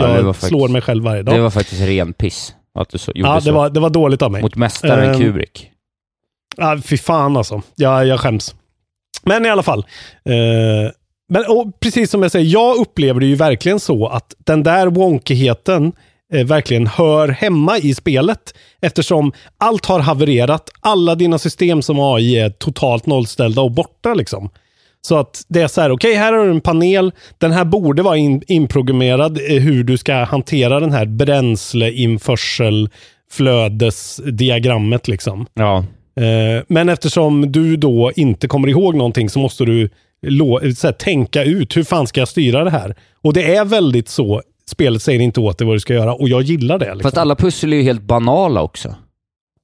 jag var slår faktiskt- mig själv varje dag. Det var faktiskt ren piss att du så, gjorde ja, så. det var, det var dåligt av mig. Mot mästaren Ehm, Kubrick. Ja, fy fan alltså. Jag, jag skäms. Men i alla fall. Eh, men, precis som jag säger, jag upplever det ju verkligen så att den där wonkigheten eh, verkligen hör hemma i spelet. Eftersom allt har havererat. Alla dina system som AI är totalt nollställda och borta liksom. Så att det är så här, okej, här har du en panel. Den här borde vara in, inprogrammerad eh, hur du ska hantera den här bränsleinförsel flödesdiagrammet liksom. Ja. Eh, Men eftersom du då inte kommer ihåg någonting så måste du lo- så här, tänka ut hur fan ska jag styra det här? Och det är väldigt så. Spelet säger inte åt dig vad du ska göra och jag gillar det. Liksom. Fast alla pussel är ju helt banala också.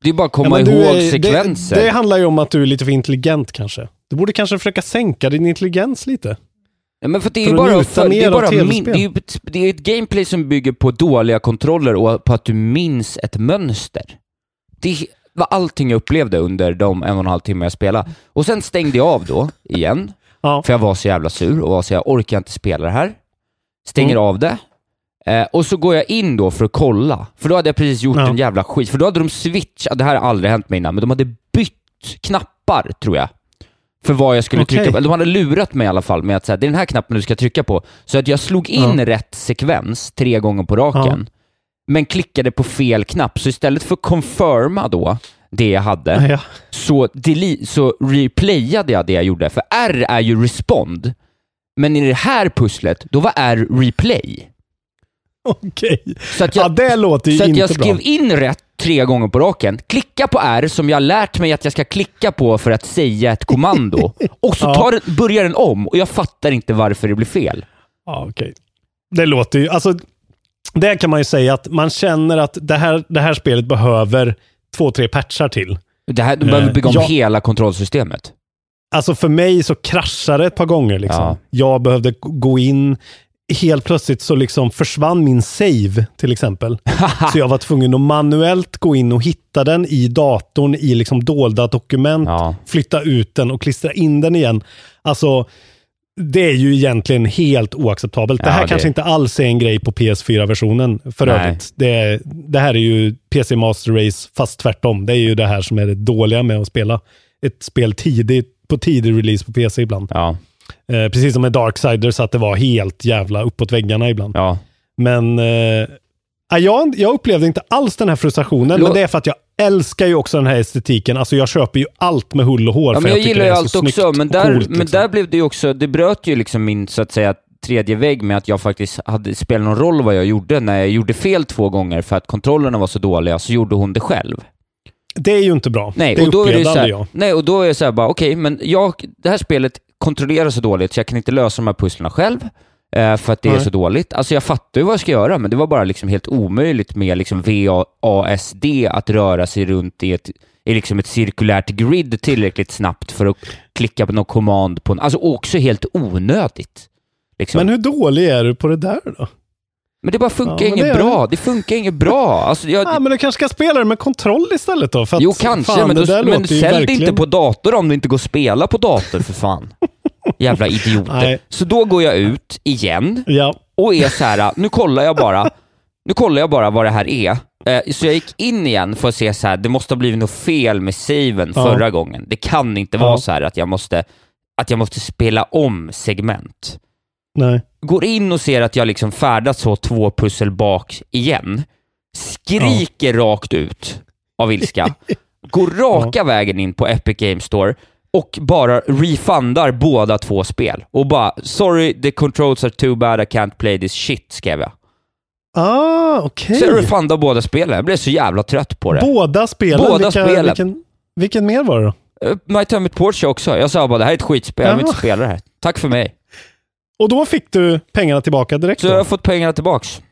Det är bara att Ja, komma du ihåg är- sekvenser. Det, det handlar ju om att du är lite för intelligent kanske. Du borde kanske försöka sänka din intelligens lite. Ja, men för det är För ju bara, för, det är bara min, det är ju ett, det är ett gameplay som bygger på dåliga kontroller och på att du minns ett mönster. Det var allting jag upplevde under de en och en halv timme jag spelade. Och sen stängde jag av då, igen. Ja. För jag var så jävla sur och var så jag orkar inte spela det här. Stänger Mm. av det. Eh, och så går jag in då för att kolla. För då hade jag precis gjort Ja. en jävla skit. För då hade de switchat, det här har aldrig hänt mig innan, men de hade bytt knappar, tror jag. För vad jag skulle Okej. trycka på. De hade lurat mig i alla fall med att säga, det är den här knappen du ska trycka på. Så att jag slog in Ja. rätt sekvens tre gånger på raken, men klickade på fel knapp. Så istället för confirma då det jag hade, Ja. så, så replayade jag det jag gjorde. För R är ju respond, men i det här pusslet, då var R replay. Okej. Så att jag, Ja, det låter ju så att jag skrev bra. in rätt tre gånger på raken, klicka på R som jag lärt mig att jag ska klicka på för att säga ett kommando, och så tar den, börjar den om och jag fattar inte varför det blir fel. Ja, okej. Det låter ju, alltså, där kan man ju säga att man känner att det här, det här spelet behöver två, tre patchar till. Det här, de behöver Eh, bygga om ja. hela kontrollsystemet. Alltså för mig så kraschade det ett par gånger. Liksom. Ja. Jag behövde gå in, helt plötsligt så liksom försvann min save till exempel. så jag var tvungen att manuellt gå in och hitta den i datorn i liksom dolda dokument, Ja. flytta ut den och klistra in den igen. Alltså, det är ju egentligen helt oacceptabelt. det Ja, här det- kanske inte alls är en grej på PS4-versionen för Nej. övrigt. Det, det här är ju PC Master Race fast tvärtom. Det är ju det här som är det dåliga med att spela ett spel tidigt, på tidig release på PC ibland. Ja, Eh, precis som med Darksiders, att det var helt jävla uppåt väggarna ibland. ja. Men eh, ja, jag, jag upplevde inte alls den här frustrationen, Lå- men det är för att jag älskar ju också den här estetiken. Alltså jag köper ju allt med hull och hår. Ja, för men jag, tycker gillar ju allt också, men där, coolt, men liksom. där blev det ju också, det bröt ju liksom min, så att säga, tredje vägg med att jag faktiskt hade, spelade någon roll vad jag gjorde. När jag gjorde fel två gånger för att kontrollerna var så dåliga, så gjorde hon det själv. Det är ju inte bra. Nej, det och då är det så här, jag. nej, och då är det så här bara, okej, men jag, det här spelet kontrollerar så dåligt så jag kan inte lösa de här pusslerna själv. eh, För att det är Nej. så dåligt. Alltså jag fattar ju vad jag ska göra, men det var bara liksom helt omöjligt med liksom VASD att röra sig runt i ett, i liksom ett cirkulärt grid tillräckligt snabbt för att klicka på något command på en, alltså också helt onödigt. Liksom. Men, hur dålig är du på det där då? Det bara funkar Ja, men inget det bra. Det funkar inget bra. Alltså jag, Ja, men du kanske ska spela det med kontroll istället då? För att, Jo, kanske, fan, men, det då, men ju sälj det verkligen- inte på dator om det inte går att spela på dator för fan. Jävla idioter. Nej. Så då går jag ut igen Ja, och är så här, nu kollar jag bara, nu kollar jag bara vad det här är. Eh, Så jag gick in igen för att se så här, det måste ha blivit något fel med saven Ja. förra gången. Det kan inte Ja. vara så här att jag måste att jag måste spela om segment. Nej. Går in och ser att jag liksom färdats så två pussel bak igen. Skriker rakt ut av ilska. Går raka vägen in på Epic Games Store och bara refundar båda två spel. Och bara “Sorry, the controls are too bad, I can't play this shit” skrev jag. Ah, okej. Så jag refundade båda spelen. Jag blev så jävla trött på det. Båda spelen? Båda vilka, spelen. Vilken, vilken mer var det då? My Time at Porsche också. Jag sa bara det här är ett skitspel, jag vill inte spela det här. Tack för mig. Och då fick du pengarna tillbaka direkt Så då? jag har fått pengarna tillbaks.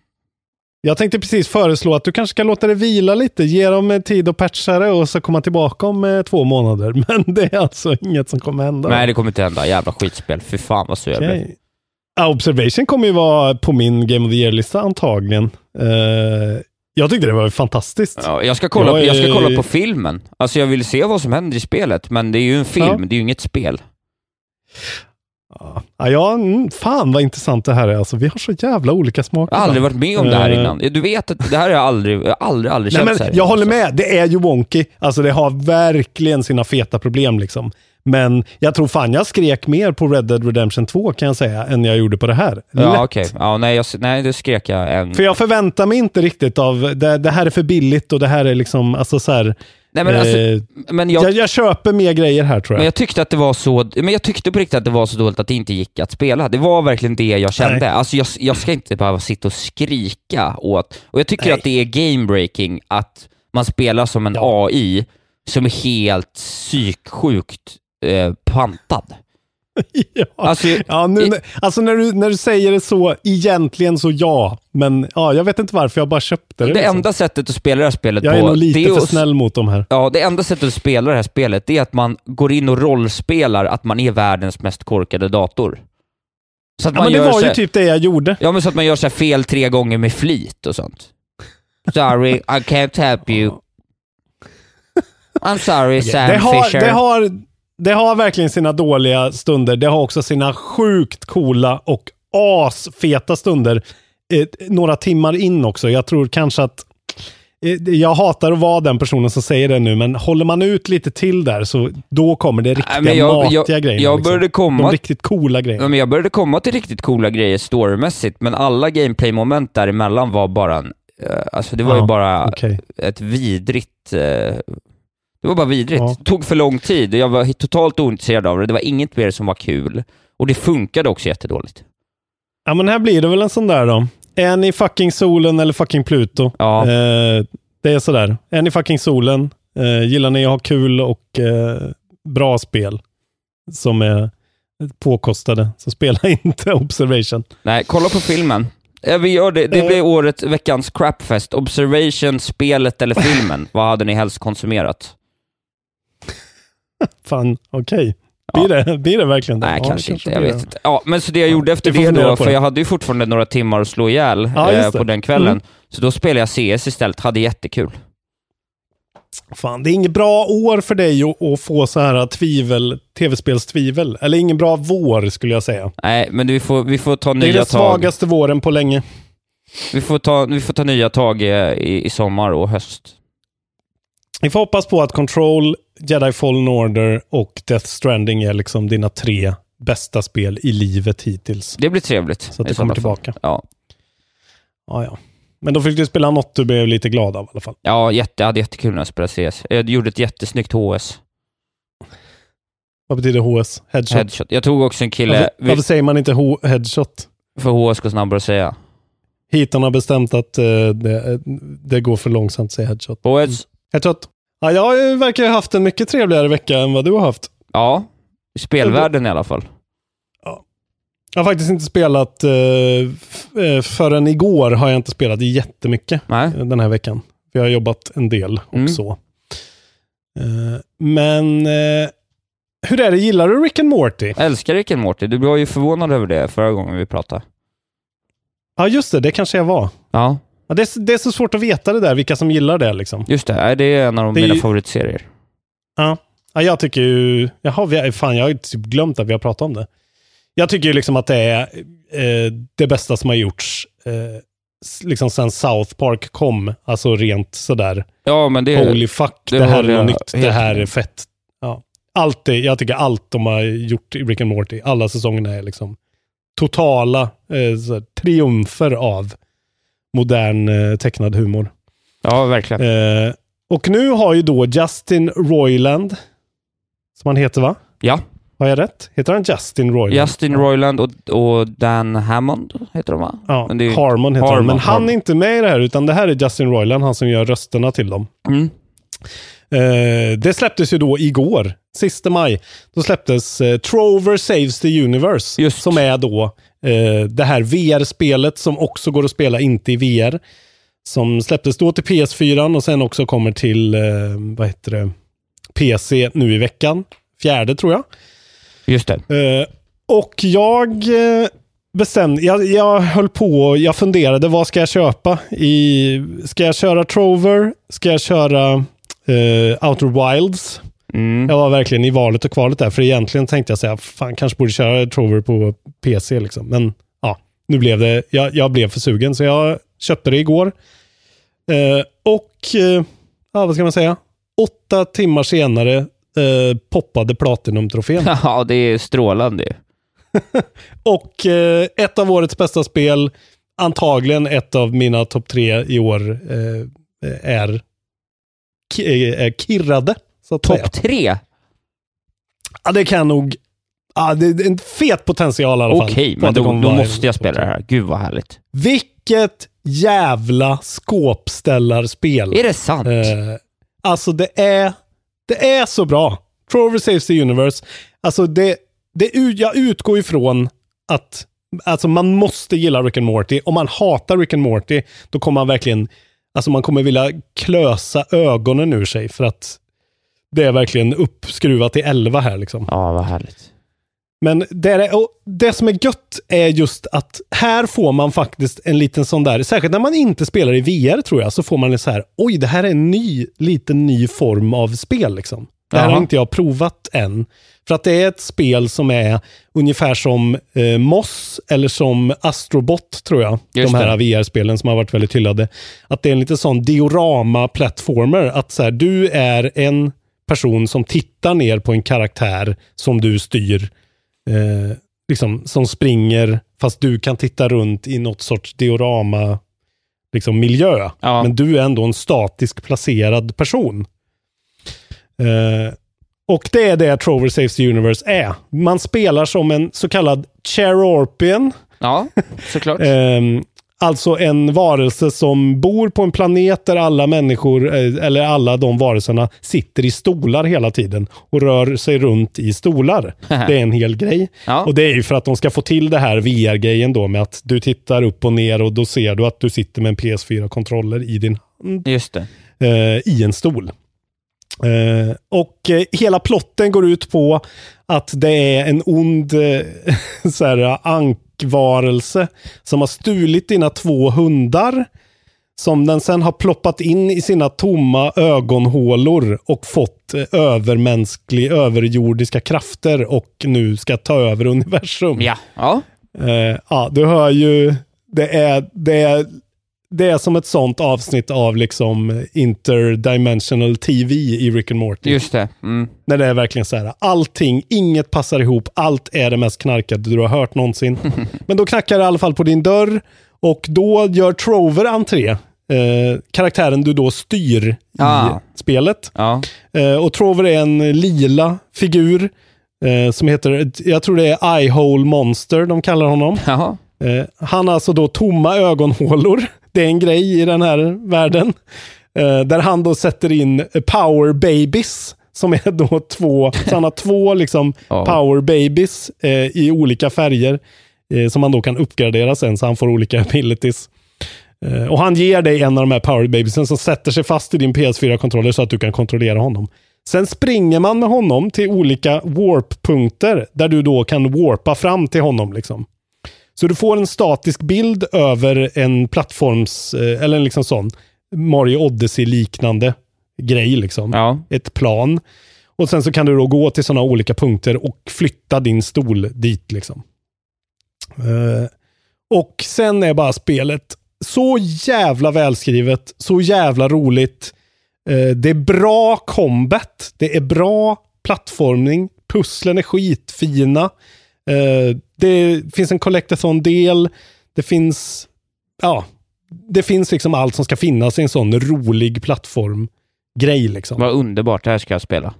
Jag tänkte precis föreslå att du kanske ska låta det vila lite, ge dem eh, tid att patcha det och så komma tillbaka om eh, två månader. Men det är alltså inget som kommer hända. Nej, det kommer inte hända. Jävla skitspel. Fy fan vad sur jag blev. Ja, Observation kommer ju vara på min Game of the Year-lista antagligen. Eh, jag tyckte det var fantastiskt. Ja, jag, ska kolla, Jag jag ska är- kolla på filmen. Alltså jag vill se vad som händer i spelet, men det är ju en film, Ja. det är ju inget spel. Ja, ja, mm, fan vad intressant det här är. Alltså, vi har så jävla olika smaker. Jag har aldrig varit med om det här Eh, innan. Du vet att det här har jag aldrig, jag aldrig, aldrig Nej, känt men så här. jag håller med. Det är ju wonky. Alltså det har verkligen sina feta problem liksom. Men jag tror fan jag skrek mer på Red Dead Redemption 2 kan jag säga, än jag gjorde på det här. Ja, Lätt. okej. Ja, nej, jag, nej, det skrek jag en... För jag förväntar mig inte riktigt av, det, det här är för billigt och det här är liksom, alltså så här, Nej, men alltså, eh, men jag, jag, jag köper mer grejer här tror jag. Men jag tyckte att det var så, men jag tyckte på riktigt att det var så dåligt att det inte gick att spela. Det var verkligen det jag kände. Nej. Alltså jag, jag ska inte behöva sitta och skrika åt, och jag tycker Nej. att det är game-breaking att man spelar som en AI som är helt psyksjukt eh, pantad. ja. Alltså, ja, nu, i- alltså när du, när du säger det så, egentligen så ja. Men ja, jag vet inte varför, jag bara köpte det. Det liksom. enda sättet att spela det här spelet jag på... är nog lite för att- snäll mot dem här. Ja, det enda sättet att spela det här spelet, är att man går in och rollspelar att man är världens mest korkade dator. Så att Ja, men det var så ju här- typ det jag gjorde. Ja, men så att man gör så här fel tre gånger med flit och sånt. Sorry, I can't help you. I'm sorry, Sam det, har, Fisher. det, har, det har verkligen sina dåliga stunder. Det har också sina sjukt coola och asfeta stunder. Eh, några timmar in också. Jag tror kanske att eh, jag hatar att vara den personen som säger det nu, men håller man ut lite till där så då kommer det riktiga men jag- matiga jag- grejer. jag började komma- De riktigt coola grejerna. Men jag började komma till riktigt coola grejer storymässigt, men alla gameplay-moment däremellan var bara en, eh, alltså det var Ja, ju bara okej. ett vidrigt, eh, det var bara vidrigt. Ja. Det tog för lång tid och jag var totalt ointresserad av det. Det var inget mer som var kul. Och det funkade också jättedåligt. Ja, men här blir det väl en sån där då. Är ni fucking solen eller fucking Pluto? Ja. Eh, det är sådär. Är ni fucking solen? Eh, gillar ni att ha kul och eh, bra spel som är påkostade, så spela inte Observation. Nej, kolla på filmen. Vi gör det. Det Eh. blir året, veckans crapfest. Observation, spelet eller filmen. Vad hade ni helst konsumerat? Fan, okej. Blir, det, blir det verkligen det? Nej, Ja, kanske inte. Jag vet inte. Ja, men så det jag gjorde efter det då, för det. jag hade ju fortfarande några timmar att slå ihjäl Ja, eh, på den kvällen. Mm. Så då spelade jag CS istället. Hade jättekul. Fan, det är inget bra år för dig att, få så här tvivel, tv-spelstvivel. Eller ingen bra vår skulle jag säga. Nej, men vi får, vi får ta Det är nya den tag. svagaste våren på länge. Vi får ta, vi får ta nya tag eh, i, i sommar och höst. Vi får hoppas på att Control, Jedi Fallen Order och Death Stranding är liksom dina tre bästa spel i livet hittills. Det blir trevligt. Så att det kommer tillbaka. Ja, Ja, ja. Men då fick du spela något du blev lite glad av i alla fall. ja jätte, jag hade jättekul när jag spelade CS. Jag gjorde ett jättesnyggt HS. Vad betyder HS? Headshot? Headshot. Jag tog också en kille... Varför, varför säger man inte ho- headshot? För HS går snabbare att säga. Heaton har bestämt att eh, det, eh, det går för långsamt att säga headshot. HS. Headshot. Ja, jag har ju- verkar ha haft en mycket trevligare vecka än vad du har haft. Ja, i spelvärlden i alla fall. Jag har faktiskt inte spelat, eh, eh, förrän igår har jag inte spelat jättemycket Nej. den här veckan. Vi har jobbat en del och Mm. så. Eh, men eh, hur är det, gillar du Rick and Morty? Jag älskar Rick and Morty. Du var ju förvånad över det förra gången vi pratade. Ja, just det, det kanske jag var. Ja, Ja, det, är, det är så svårt att veta det där, vilka som gillar det liksom. just det. Det är en av Det mina ju- favoritserier. Ja. ja, jag tycker ju... Jaha, vi, fan jag har typ glömt att vi har pratat om det. Jag tycker ju liksom att det är eh, det bästa som har gjorts eh, liksom sen South Park kom. Alltså rent sådär, Ja, men det... holy fuck, det det, här är något nytt, det här är fett. Ja. allt är, jag tycker allt de har gjort i Rick and Morty, alla säsongerna är liksom totala eh, triumfer av modern eh, tecknad humor. Ja, verkligen. Eh, och nu har ju då Justin Roiland, som han heter va? Ja. Har jag rätt? Heter han Justin Roiland? Justin Roiland och, och Dan Hammond heter de va? Ja, Men det Harmon heter han. Harmon, Men han är inte med i det här, utan det här är Justin Roiland, han som gör rösterna till dem. Mm. Eh, det släpptes ju då igår, sista maj. Då släpptes eh, Trover Saves the Universe, som är då eh, det här VR-spelet som också går att spela inte i VR. Som släpptes då till PS4 och sen också kommer till, eh, vad heter det, PC nu i veckan. Fjärde tror jag. Just det. Eh, och jag eh, bestämde, jag, jag höll på, jag funderade, vad ska jag köpa? I, ska jag köra Trover? Ska jag köra eh, Outer Wilds? Mm. Jag var verkligen i valet och kvalet där, för egentligen tänkte jag säga, fan kanske borde köra Trover på PC liksom. Men ja, nu blev det, jag, jag blev för sugen, så jag köpte det igår. Eh, och, eh, ja vad ska man säga? Åtta timmar senare eh, poppade Platinum-trofén. Ja, det är strålande. Och eh, ett av årets bästa spel, antagligen ett av mina topp tre i år, eh, är, är kirrade. Topp tre? Ja, det kan jag nog... Ja, det är en fet potential i alla fall. Okej, men då, då måste jag spela det här. Gud vad härligt. Vilket jävla skåpställarspel. Är det sant? Eh, alltså det är, det är så bra. Trover Saves the Universe. Alltså det, det, jag utgår ifrån att alltså man måste gilla Rick and Morty. Om man hatar Rick and Morty, då kommer man verkligen, alltså man kommer vilja klösa ögonen ur sig för att det är verkligen uppskruvat till 11 här liksom. Ja, vad härligt. Men det, är, och det som är gött är just att här får man faktiskt en liten sån där, särskilt när man inte spelar i VR tror jag, så får man en så här, oj det här är en ny, liten ny form av spel liksom. Det här Jaha. har inte jag provat än. För att det är ett spel som är ungefär som eh, Moss eller som Astrobot tror jag. Just de här. VR-spelen som har varit väldigt hyllade. Att det är en lite sån diorama-plattformer. Att så här, du är en person som tittar ner på en karaktär som du styr. Eh, liksom, som springer, fast du kan titta runt i något sorts diorama liksom, miljö. Men du är ändå en statisk placerad person. Eh, och det är det Trover Saves the Universe är. Man spelar som en så kallad Cherorpian. Ja, såklart. Ehm, alltså en varelse som bor på en planet där alla människor, eh, eller alla de varelserna, sitter i stolar hela tiden och rör sig runt i stolar. Det är en hel grej. Ja. Och det är ju för att de ska få till det här VR-grejen då med att du tittar upp och ner och då ser du att du sitter med en PS4-kontroller i din hand Just det. eh, i en stol. Eh, och eh, hela plotten går ut på att det är en ond eh, så här, ankvarelse som har stulit dina två hundar. Som den sen har ploppat in i sina tomma ögonhålor och fått eh, övermänsklig, överjordiska krafter och nu ska ta över universum. Ja. Ja. Eh, ja, du hör ju, det är, det är, det är som ett sånt avsnitt av liksom interdimensional TV i Rick and Morty. Just det. Mm. När det är verkligen så här, allting, inget passar ihop, allt är det mest knarkade du har hört någonsin. Men då knackar det i alla fall på din dörr och då gör Trover entré. Eh, karaktären du då styr i Ah. spelet. Ja. Eh, och Trover är en lila figur eh, som heter, jag tror det är Eyehole Monster de kallar honom. Jaha. Eh, han har alltså då tomma ögonhålor. Det är en grej i den här världen. Eh, där han då sätter in power babies. Som är då två, så han har två liksom Ja. power babies eh, i olika färger. Eh, som han då kan uppgradera sen så han får olika abilities. Eh, och han ger dig en av de här power babiesen som sätter sig fast i din PS4-kontroller så att du kan kontrollera honom. Sen springer man med honom till olika warp-punkter där du då kan warpa fram till honom. Liksom. Så du får en statisk bild över en plattforms, eh, eller en liksom sån Mario Odyssey-liknande grej. Liksom. Ja. Ett plan. Och sen så kan du då gå till sådana olika punkter och flytta din stol dit. Liksom. Eh, och sen är bara spelet så jävla välskrivet, så jävla roligt. Eh, det är bra combat, det är bra plattformning. Pusslen är skitfina. Det finns en collectathon-del. Det finns, ja, det finns liksom allt som ska finnas i en sån rolig plattformgrej. Liksom. Vad underbart, det här ska jag spela.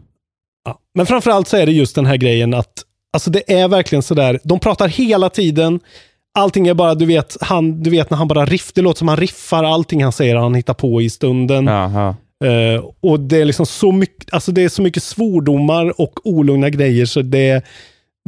Ja. Men framförallt så är det just den här grejen att alltså det är verkligen sådär, de pratar hela tiden, allting är bara, du vet, han, du vet när han bara riff, det låter som han riffar allting han säger, han hittar på i stunden. Uh, och det är liksom så mycket, alltså det är så mycket svordomar och olugna grejer så det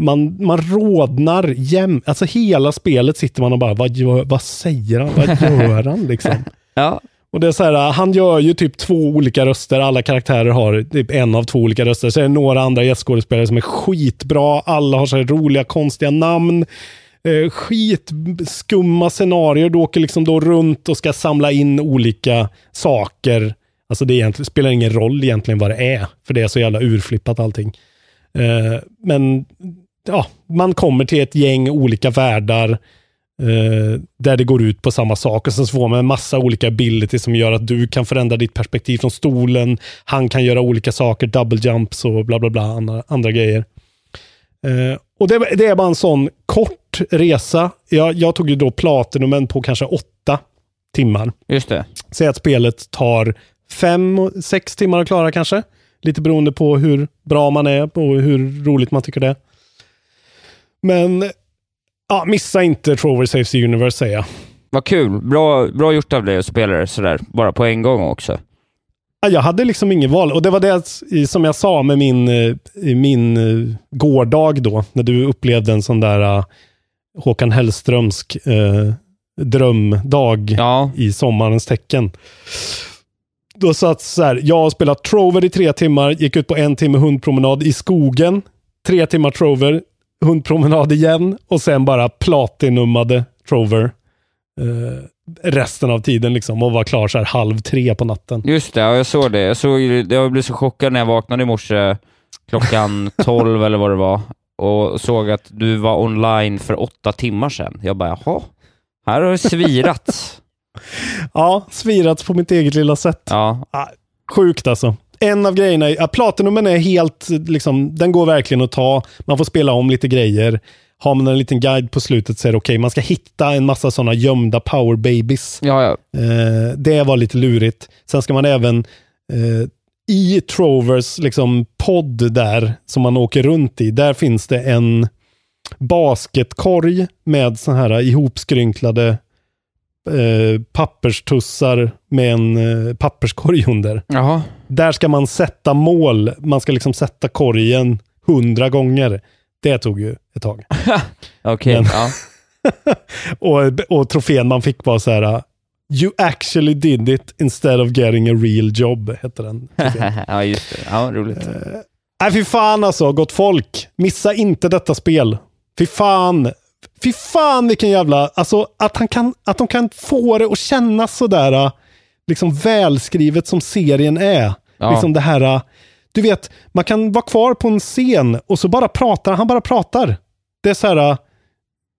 man, man rådnar jäm, alltså hela spelet sitter man och bara, vad, gör, vad säger han, vad gör han liksom? ja. Och det är så här, han gör ju typ två olika röster, alla karaktärer har typ en av två olika röster. Så är det några andra gästskådespelare som är skitbra, alla har så här roliga, konstiga namn. Eh, skitskumma scenarier, du åker liksom då runt och ska samla in olika saker. Alltså det spelar ingen roll egentligen vad det är, för det är så jävla urflippat allting. Eh, men ja, man kommer till ett gäng olika världar eh, där det går ut på samma sak. Och sen så får man en massa olika abilities som gör att du kan förändra ditt perspektiv från stolen. Han kan göra olika saker, double jumps och bla bla bla, andra, andra grejer. Eh, och det, det, är bara en sån kort resa. Jag, jag tog ju då platinumen på kanske åtta timmar. Just det. Säg att spelet tar fem, sex timmar att klara kanske. Lite beroende på hur bra man är och hur roligt man tycker det är. Men ja, missa inte Trover Saves the Universe säger jag. Vad kul. Bra, bra gjort av dig att spela det sådär, bara på en gång också. Ja, jag hade liksom inget val. Och det var det som jag sa med min, eh, min eh, gårdag då, när du upplevde en sån där uh, Håkan Hellströmsk uh, drömdag ja. i sommarens tecken. Då satt så här, jag har spelat Trover i tre timmar, gick ut på en timme hundpromenad i skogen, tre timmar Trover, hundpromenad igen och sen bara platinummade Trover eh, resten av tiden liksom och var klar så här halv tre på natten. Just det, ja, jag såg det. Jag, såg, jag blev så chockad när jag vaknade i morse klockan tolv eller vad det var och såg att du var online för åtta timmar sedan. Jag bara, jaha, här har det svirats. Ja, svirats på mitt eget lilla sätt. Ja. Ah, sjukt alltså en av grejerna, ja, Platinumen är helt, liksom, den går verkligen att ta. Man får spela om lite grejer. Har man en liten guide på slutet så är det okej. Okay. Man ska hitta en massa sådana gömda power babies. Ja, ja. Eh, det var lite lurigt. Sen ska man även eh, i Trovers liksom, podd där som man åker runt i, där finns det en basketkorg med sån här ihopskrynklade eh, papperstussar med en eh, papperskorg under. Jaha. Där ska man sätta mål. Man ska liksom sätta korgen hundra gånger. Det tog ju ett tag. Okej, okay, ja. och, och trofén man fick var så här, You actually did it instead of getting a real job, hette den. ja, just det. Ja, roligt. Uh, nej, fy fan alltså, gott folk. Missa inte detta spel. Fy fan. Fy fan vilken jävla, alltså att, han kan, att de kan få det att kännas sådär liksom välskrivet som serien är. Ja. Liksom det här, du vet, man kan vara kvar på en scen och så bara pratar han, bara pratar. Det är så här,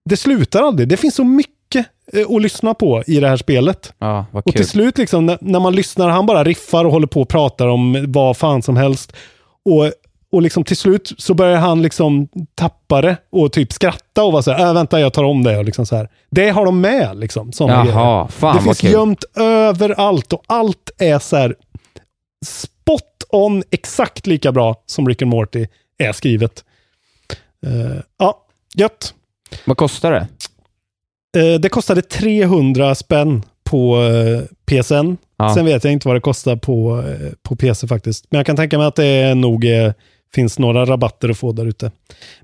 det slutar aldrig. Det finns så mycket att lyssna på i det här spelet. Ja, och till slut, liksom, när, när, man lyssnar, han bara riffar och håller på och pratar om vad fan som helst. Och och liksom till slut så börjar han liksom tappa det och typ skratta och vara så här, äh, vänta jag tar om det. Och liksom så här. Det har de med. Liksom, Jaha, fan det finns kul. gömt överallt och allt är så här spot on, exakt lika bra som Rick and Morty är skrivet. Uh, ja, gött. Vad kostar det? Uh, det kostade 300 spänn på uh, eh, PSN. Ja. Sen vet jag inte vad det kostar på, på PC faktiskt. Men jag kan tänka mig att det är nog finns några rabatter att få där ute.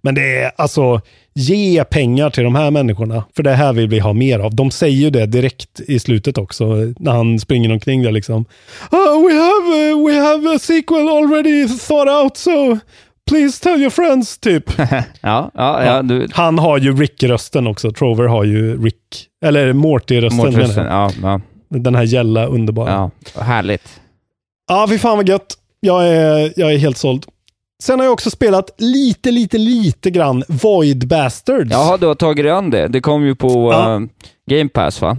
Men det är alltså, ge pengar till de här människorna. För det här vill vi ha mer av. De säger ju det direkt i slutet också, när han springer omkring där liksom. Oh, we have, uh, we have a sequel already thought out, so please tell your friends, typ. ja, ja, ja, du... Han har ju Rick-rösten också. Trover har ju Rick, eller Morty-rösten. Morty ja, ja. Den här gälla underbara. Ja, härligt. Ja, fy fan vad gött. Jag är, jag är helt såld. Sen har jag också spelat lite, lite, lite grann Void Bastards. Jaha, du har tagit dig an det. Det kom ju på ja. uh, Game Pass va?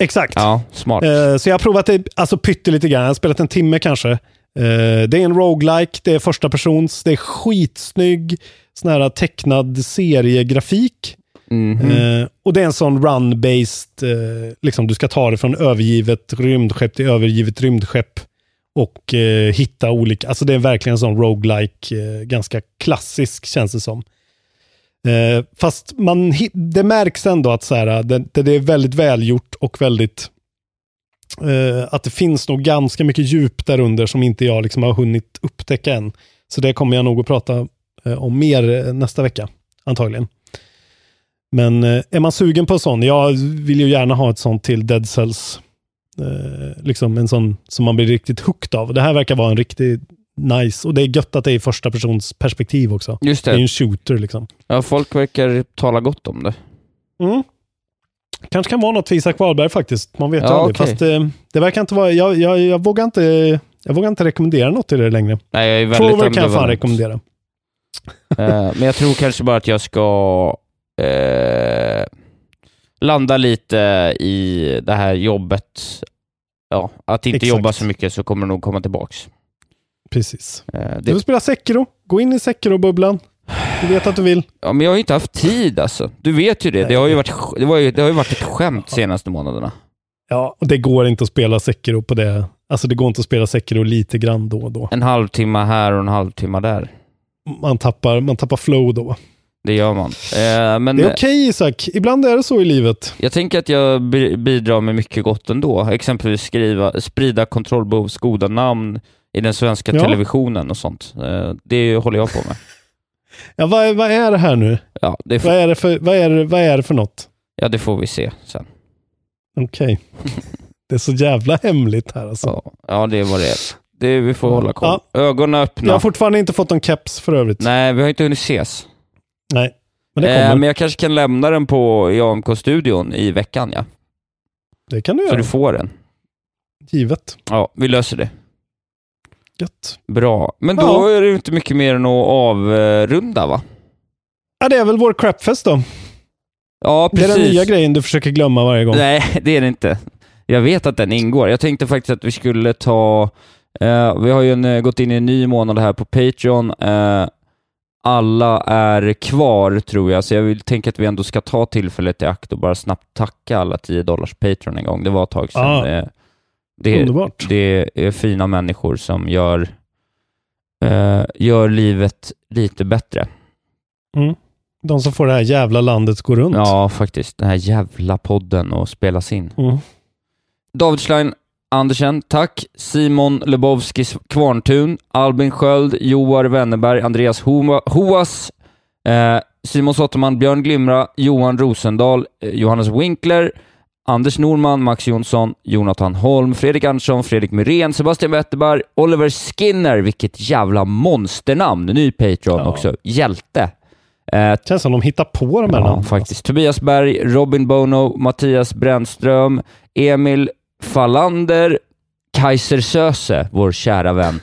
Exakt. Ja, smart. Uh, så jag har provat det alltså pyttelite grann. Jag har spelat en timme kanske. Eh, det är en roguelike, det är första persons, det är skitsnygg sån här tecknad seriegrafik. Mhm. Eh, och det är en sån run-based, eh, liksom du ska ta det från övergivet rymdskepp till övergivet rymdskepp och eh, hitta olika, alltså det är verkligen en sån roguelike, eh, ganska klassisk känns det som. Eh, fast man, det märks ändå att så här, eh, det, det är väldigt välgjort och väldigt eh, att det finns nog ganska mycket djup där under som inte jag liksom har hunnit upptäcka än. Så det kommer jag nog att prata eh, om mer eh, nästa vecka, antagligen. Men eh, är man sugen på en sån, jag vill ju gärna ha ett sånt till Dead Cells. Eh, liksom en sån som man blir riktigt hooked av. Det här verkar vara en riktigt nice, och det är gött att det är i första persons perspektiv också. Just Det är ju det. en shooter liksom. Ja, folk verkar tala gott om det. Mm. Kanske kan vara något för Isak Wahlberg faktiskt. Man vet ju Ja, aldrig. okej. Fast eh, det verkar inte vara, jag, jag, jag, vågar inte, jag vågar inte rekommendera något till det längre. Nej, jag är väldigt Trover kan jag fan rekommendera. Eh, men jag tror kanske bara att jag ska eh, landa lite i det här jobbet. Ja, att inte Exakt. jobba så mycket så kommer det nog komma tillbaks. Precis. Eh, Du det, vill spela Sekiro. Gå in i Sekiro-bubblan. Du vet att du vill. ja, men jag har ju inte haft tid alltså. Du vet ju det. Det har ju varit, det var ju, det har ju varit ett skämt senaste månaderna. Ja, och det går inte att spela Sekiro på det. Alltså det går inte att spela Sekiro lite grann då och då. En halvtimme här och en halvtimme där. Man tappar, man tappar flow då. Det gör man. Eh, men Det är okej Isak. Ibland är det så i livet. jag tänker att jag bi- bidrar med mycket gott ändå. Exempelvis skriva, sprida kontrollbehovs goda namn i den svenska Ja. televisionen och sånt. Eh, det håller jag på med. Ja, vad, är- vad är det här nu? Ja, det, Vad är det för, vad är det, vad är det för något? ja, det får vi se sen. Okej. Det är så jävla hemligt här alltså. Ja, ja det vad det. Det, vi får hålla koll. Ögonen öppna. Jag har fortfarande inte fått någon keps för övrigt. Nej, vi har inte hunnit ses. Nej. Men det kommer. Eh, men jag kanske kan lämna den på i AMK-studion i veckan, ja. Det kan du Så göra. du får den. Givet. Ja, vi löser det. Gött. Bra. Men då Ja. är det inte mycket mer än att avrunda, va? Ja, det är väl vår crapfest då. Ja, Det är precis. den nya grejen du försöker glömma varje gång. Nej, det är det inte. Jag vet att den ingår. Jag tänkte faktiskt att vi skulle ta... Eh, vi har ju en, eh, gått in i en ny månad här på Patreon. Eh, alla är kvar, tror jag, så jag vill tänka att vi ändå ska ta tillfället i akt och bara snabbt tacka alla 10 dollars Patreon en gång. Det var ett tag sedan. Ah, det, underbart. det är fina människor som gör, eh, gör livet lite bättre. Mm. De som får det här jävla landet gå runt. Ja, faktiskt. Den här jävla podden och spelas in. Mm. David Schlein Andersen, tack. Simon Lebowski Kvarntun, Albin Sköld, Joar Wennerberg, Andreas Hoa- Hoas, eh, Simon Sotterman, Björn Glimra, Johan Rosendal, eh, Johannes Winkler, Anders Norman, Max Jonsson, Jonathan Holm, Fredrik Andersson, Fredrik Myrén, Sebastian Wetterberg, Oliver Skinner, vilket jävla monsternamn, ny Patreon Ja. också, hjälte. Eh, Känns som de hittar på de här Ja, namnen. faktiskt. Tobias Berg, Robin Bono, Mattias Brännström, Emil Fallander, Kaiser Söse, vår kära vän.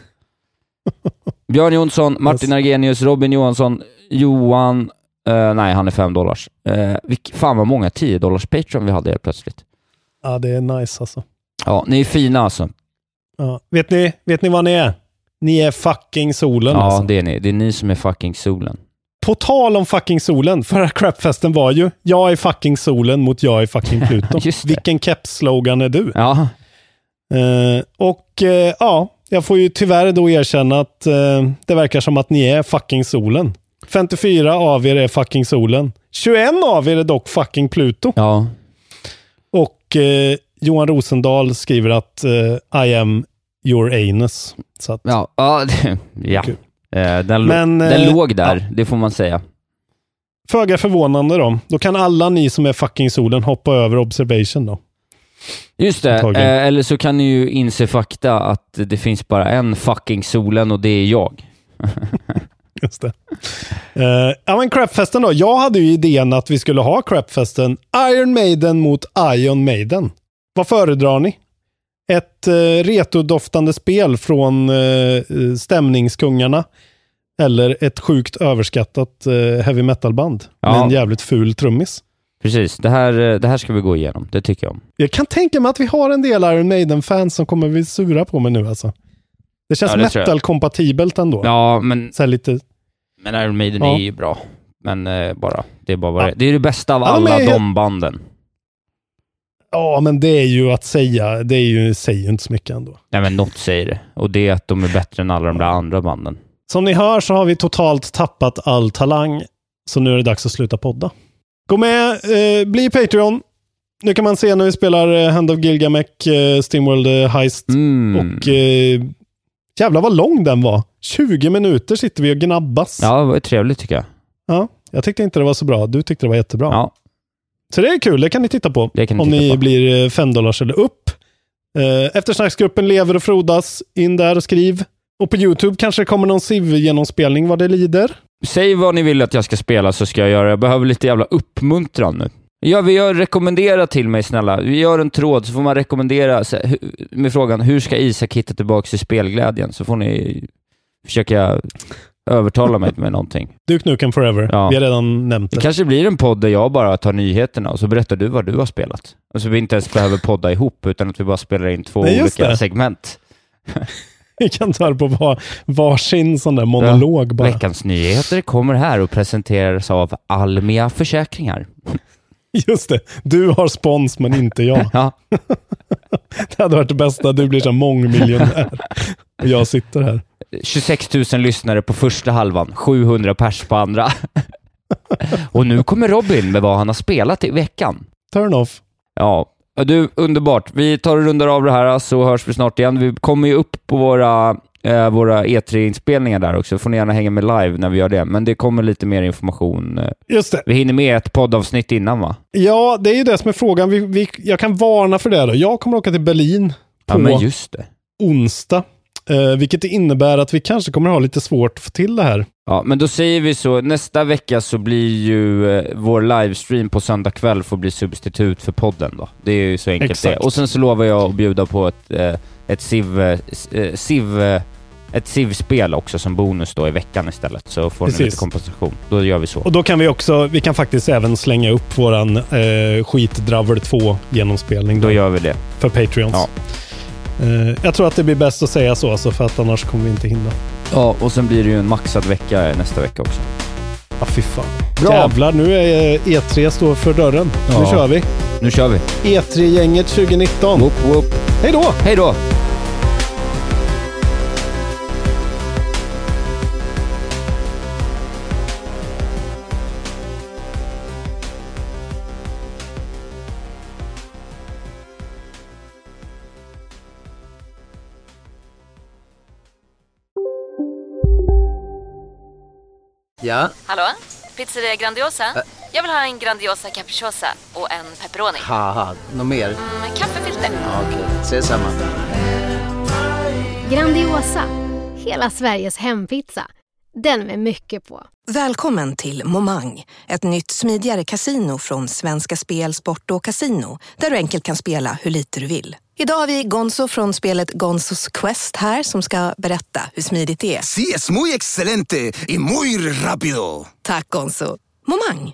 Björn Jonsson, Martin Argenius, Robin Johansson, Johan... eh, nej, han är fem dollars. Uh, fan vad många 10 dollars Patreon vi hade helt plötsligt. Ja, det är nice alltså. Ja, ni är fina alltså. Ja. Vet, ni, vet ni vad ni är? Ni är fucking solen Ja, alltså. det är ni. Det är ni som är fucking solen. På tal om fucking solen, förra crapfesten var ju jag är fucking solen mot jag är fucking Pluto. Vilken keps-slogan är du? Ja, Eh, och eh, ja, jag får ju tyvärr då erkänna att eh, det verkar som att ni är fucking solen. 54 av er är fucking solen. 21 av er är dock fucking Pluto. ja. Och eh, Johan Rosendal skriver att eh, I am your anus. Så att, Ja, ja, ja. Kul. Eh, den, Men, den eh, låg där, det får man säga. Föga förvånande då. Då kan alla ni som är fucking solen hoppa över observation då. Just det, eh, eller så kan ni ju inse fakta att det finns bara en fucking solen och det är jag. Just det. Eh, ja men crapfesten då. Jag hade ju idén att vi skulle ha crapfesten Iron Maiden mot Iron Maiden. Vad föredrar ni? Ett uh, retrodoftande spel från eh, stämningskungarna eller ett sjukt överskattat eh, heavy metal-band med Ja. en jävligt ful trummis. Precis, det här, eh, det här ska vi gå igenom. Det tycker jag om. Jag kan tänka mig att vi har en del Iron Maiden-fans som kommer bli sura på mig nu alltså. Det känns Ja, metal-kompatibelt ändå. Ja, men, Så lite... men Iron Maiden Ja. är ju bra. Men eh, bara, det är bara vad det är. Det är det bästa av Ja, alla de banden. Ja, men det är ju att säga, det är ju, säger ju inte så mycket ändå. Nej, men något säger det. Och det är att de är bättre än alla de där andra banden. Som ni hör så har vi totalt tappat all talang. Så nu är det dags att sluta podda. Gå med, eh, bli Patreon. Nu kan man se när vi spelar eh, Hand of Gilgamesh, eh, Steamworld eh, Heist. Mm. Och eh, jävlar vad lång den var. 20 minuter sitter vi och gnabbas. Ja, det var trevligt tycker jag. Ja, jag tyckte inte det var så bra. Du tyckte det var jättebra. Ja, Så det är kul, det kan ni titta på. ni om titta ni på. blir 5 dollars eller upp. Eh, Eftersnacksgruppen lever och frodas. In där och skriv. Och på YouTube kanske det kommer någon SIV-genomspelning vad det lider. Säg vad ni vill att jag ska spela så ska jag göra det. Jag behöver lite jävla uppmuntran nu. Ja, vi gör rekommendera till mig snälla. Vi gör en tråd så får man rekommendera med frågan hur ska Isak hitta tillbaka till spelglädjen? Så får ni försöka övertala mig med någonting. Duke Nukem Forever. Ja. Vi har redan nämnt Det det. kanske blir en podd där jag bara tar nyheterna och så berättar du vad du har spelat. Och så vi inte ens behöver podda ihop utan att vi bara spelar in två Nej, olika det. segment. Vi kan ta det på var, varsin sån där monolog bara. Veckans nyheter kommer här och presenteras av Almia Försäkringar. Just det. Du har spons men inte jag. Ja. Det hade varit det bästa. Du blir så mångmiljonär. Och jag sitter här. 26 000 lyssnare på första halvan, 700 pers på andra. och nu kommer Robin med vad han har spelat i veckan. Turn off. Ja, du, underbart. Vi tar och rundar av det här så hörs vi snart igen. Vi kommer ju upp på våra, eh, våra E3-inspelningar där också. Får ni gärna hänga med live när vi gör det. Men det kommer lite mer information. eh. Just det. Vi hinner med ett poddavsnitt innan va? Ja, det är ju det som är frågan. Vi, vi, jag kan varna för det då. Jag kommer åka till Berlin på Ja, men just det. onsdag. Eh, vilket innebär att vi kanske kommer ha lite svårt att få till det här. Ja, men då säger vi så. Nästa vecka så blir ju eh, vår livestream på söndag kväll får bli substitut för podden då. Det är ju så enkelt Exakt. det. Och sen så lovar jag att bjuda på ett, eh, ett SIV, eh, eh, SIV, eh, ett SIV-spel också som bonus då i veckan istället. Så får ni Precis. lite kompensation. Då gör vi så. Och då kan vi också, vi kan faktiskt även slänga upp våran eh, Skitdravel 2 genomspelning Då då, gör vi det. för Patreons. Ja. Eh, jag tror att det blir bäst att säga så, alltså, för att annars kommer vi inte hinna. Ja, och sen blir det ju en maxad vecka nästa vecka också. Ja, fy fan. Bra. Jävlar, nu är eh, E3 står för dörren. Nu Ja. kör vi. Nu kör vi. E3-gänget 2019. Whoop, whoop. Hej då! Hej då! Ja, Hallå? Pizzeria Grandiosa? Jag vill ha en Grandiosa capriciosa och en pepperoni. något mer? Med kaffefilter. Ja, Okej, ses samma. Grandiosa, hela Sveriges hempizza. Den med mycket på. Välkommen till Momang, ett nytt smidigare kasino från Svenska Spel, Sport och Casino där du enkelt kan spela hur lite du vill. Idag har vi Gonzo från spelet Gonzos Quest här som ska berätta hur smidigt det är. Sí, es muy excelente y muy rápido. Tack Gonzo! Momang,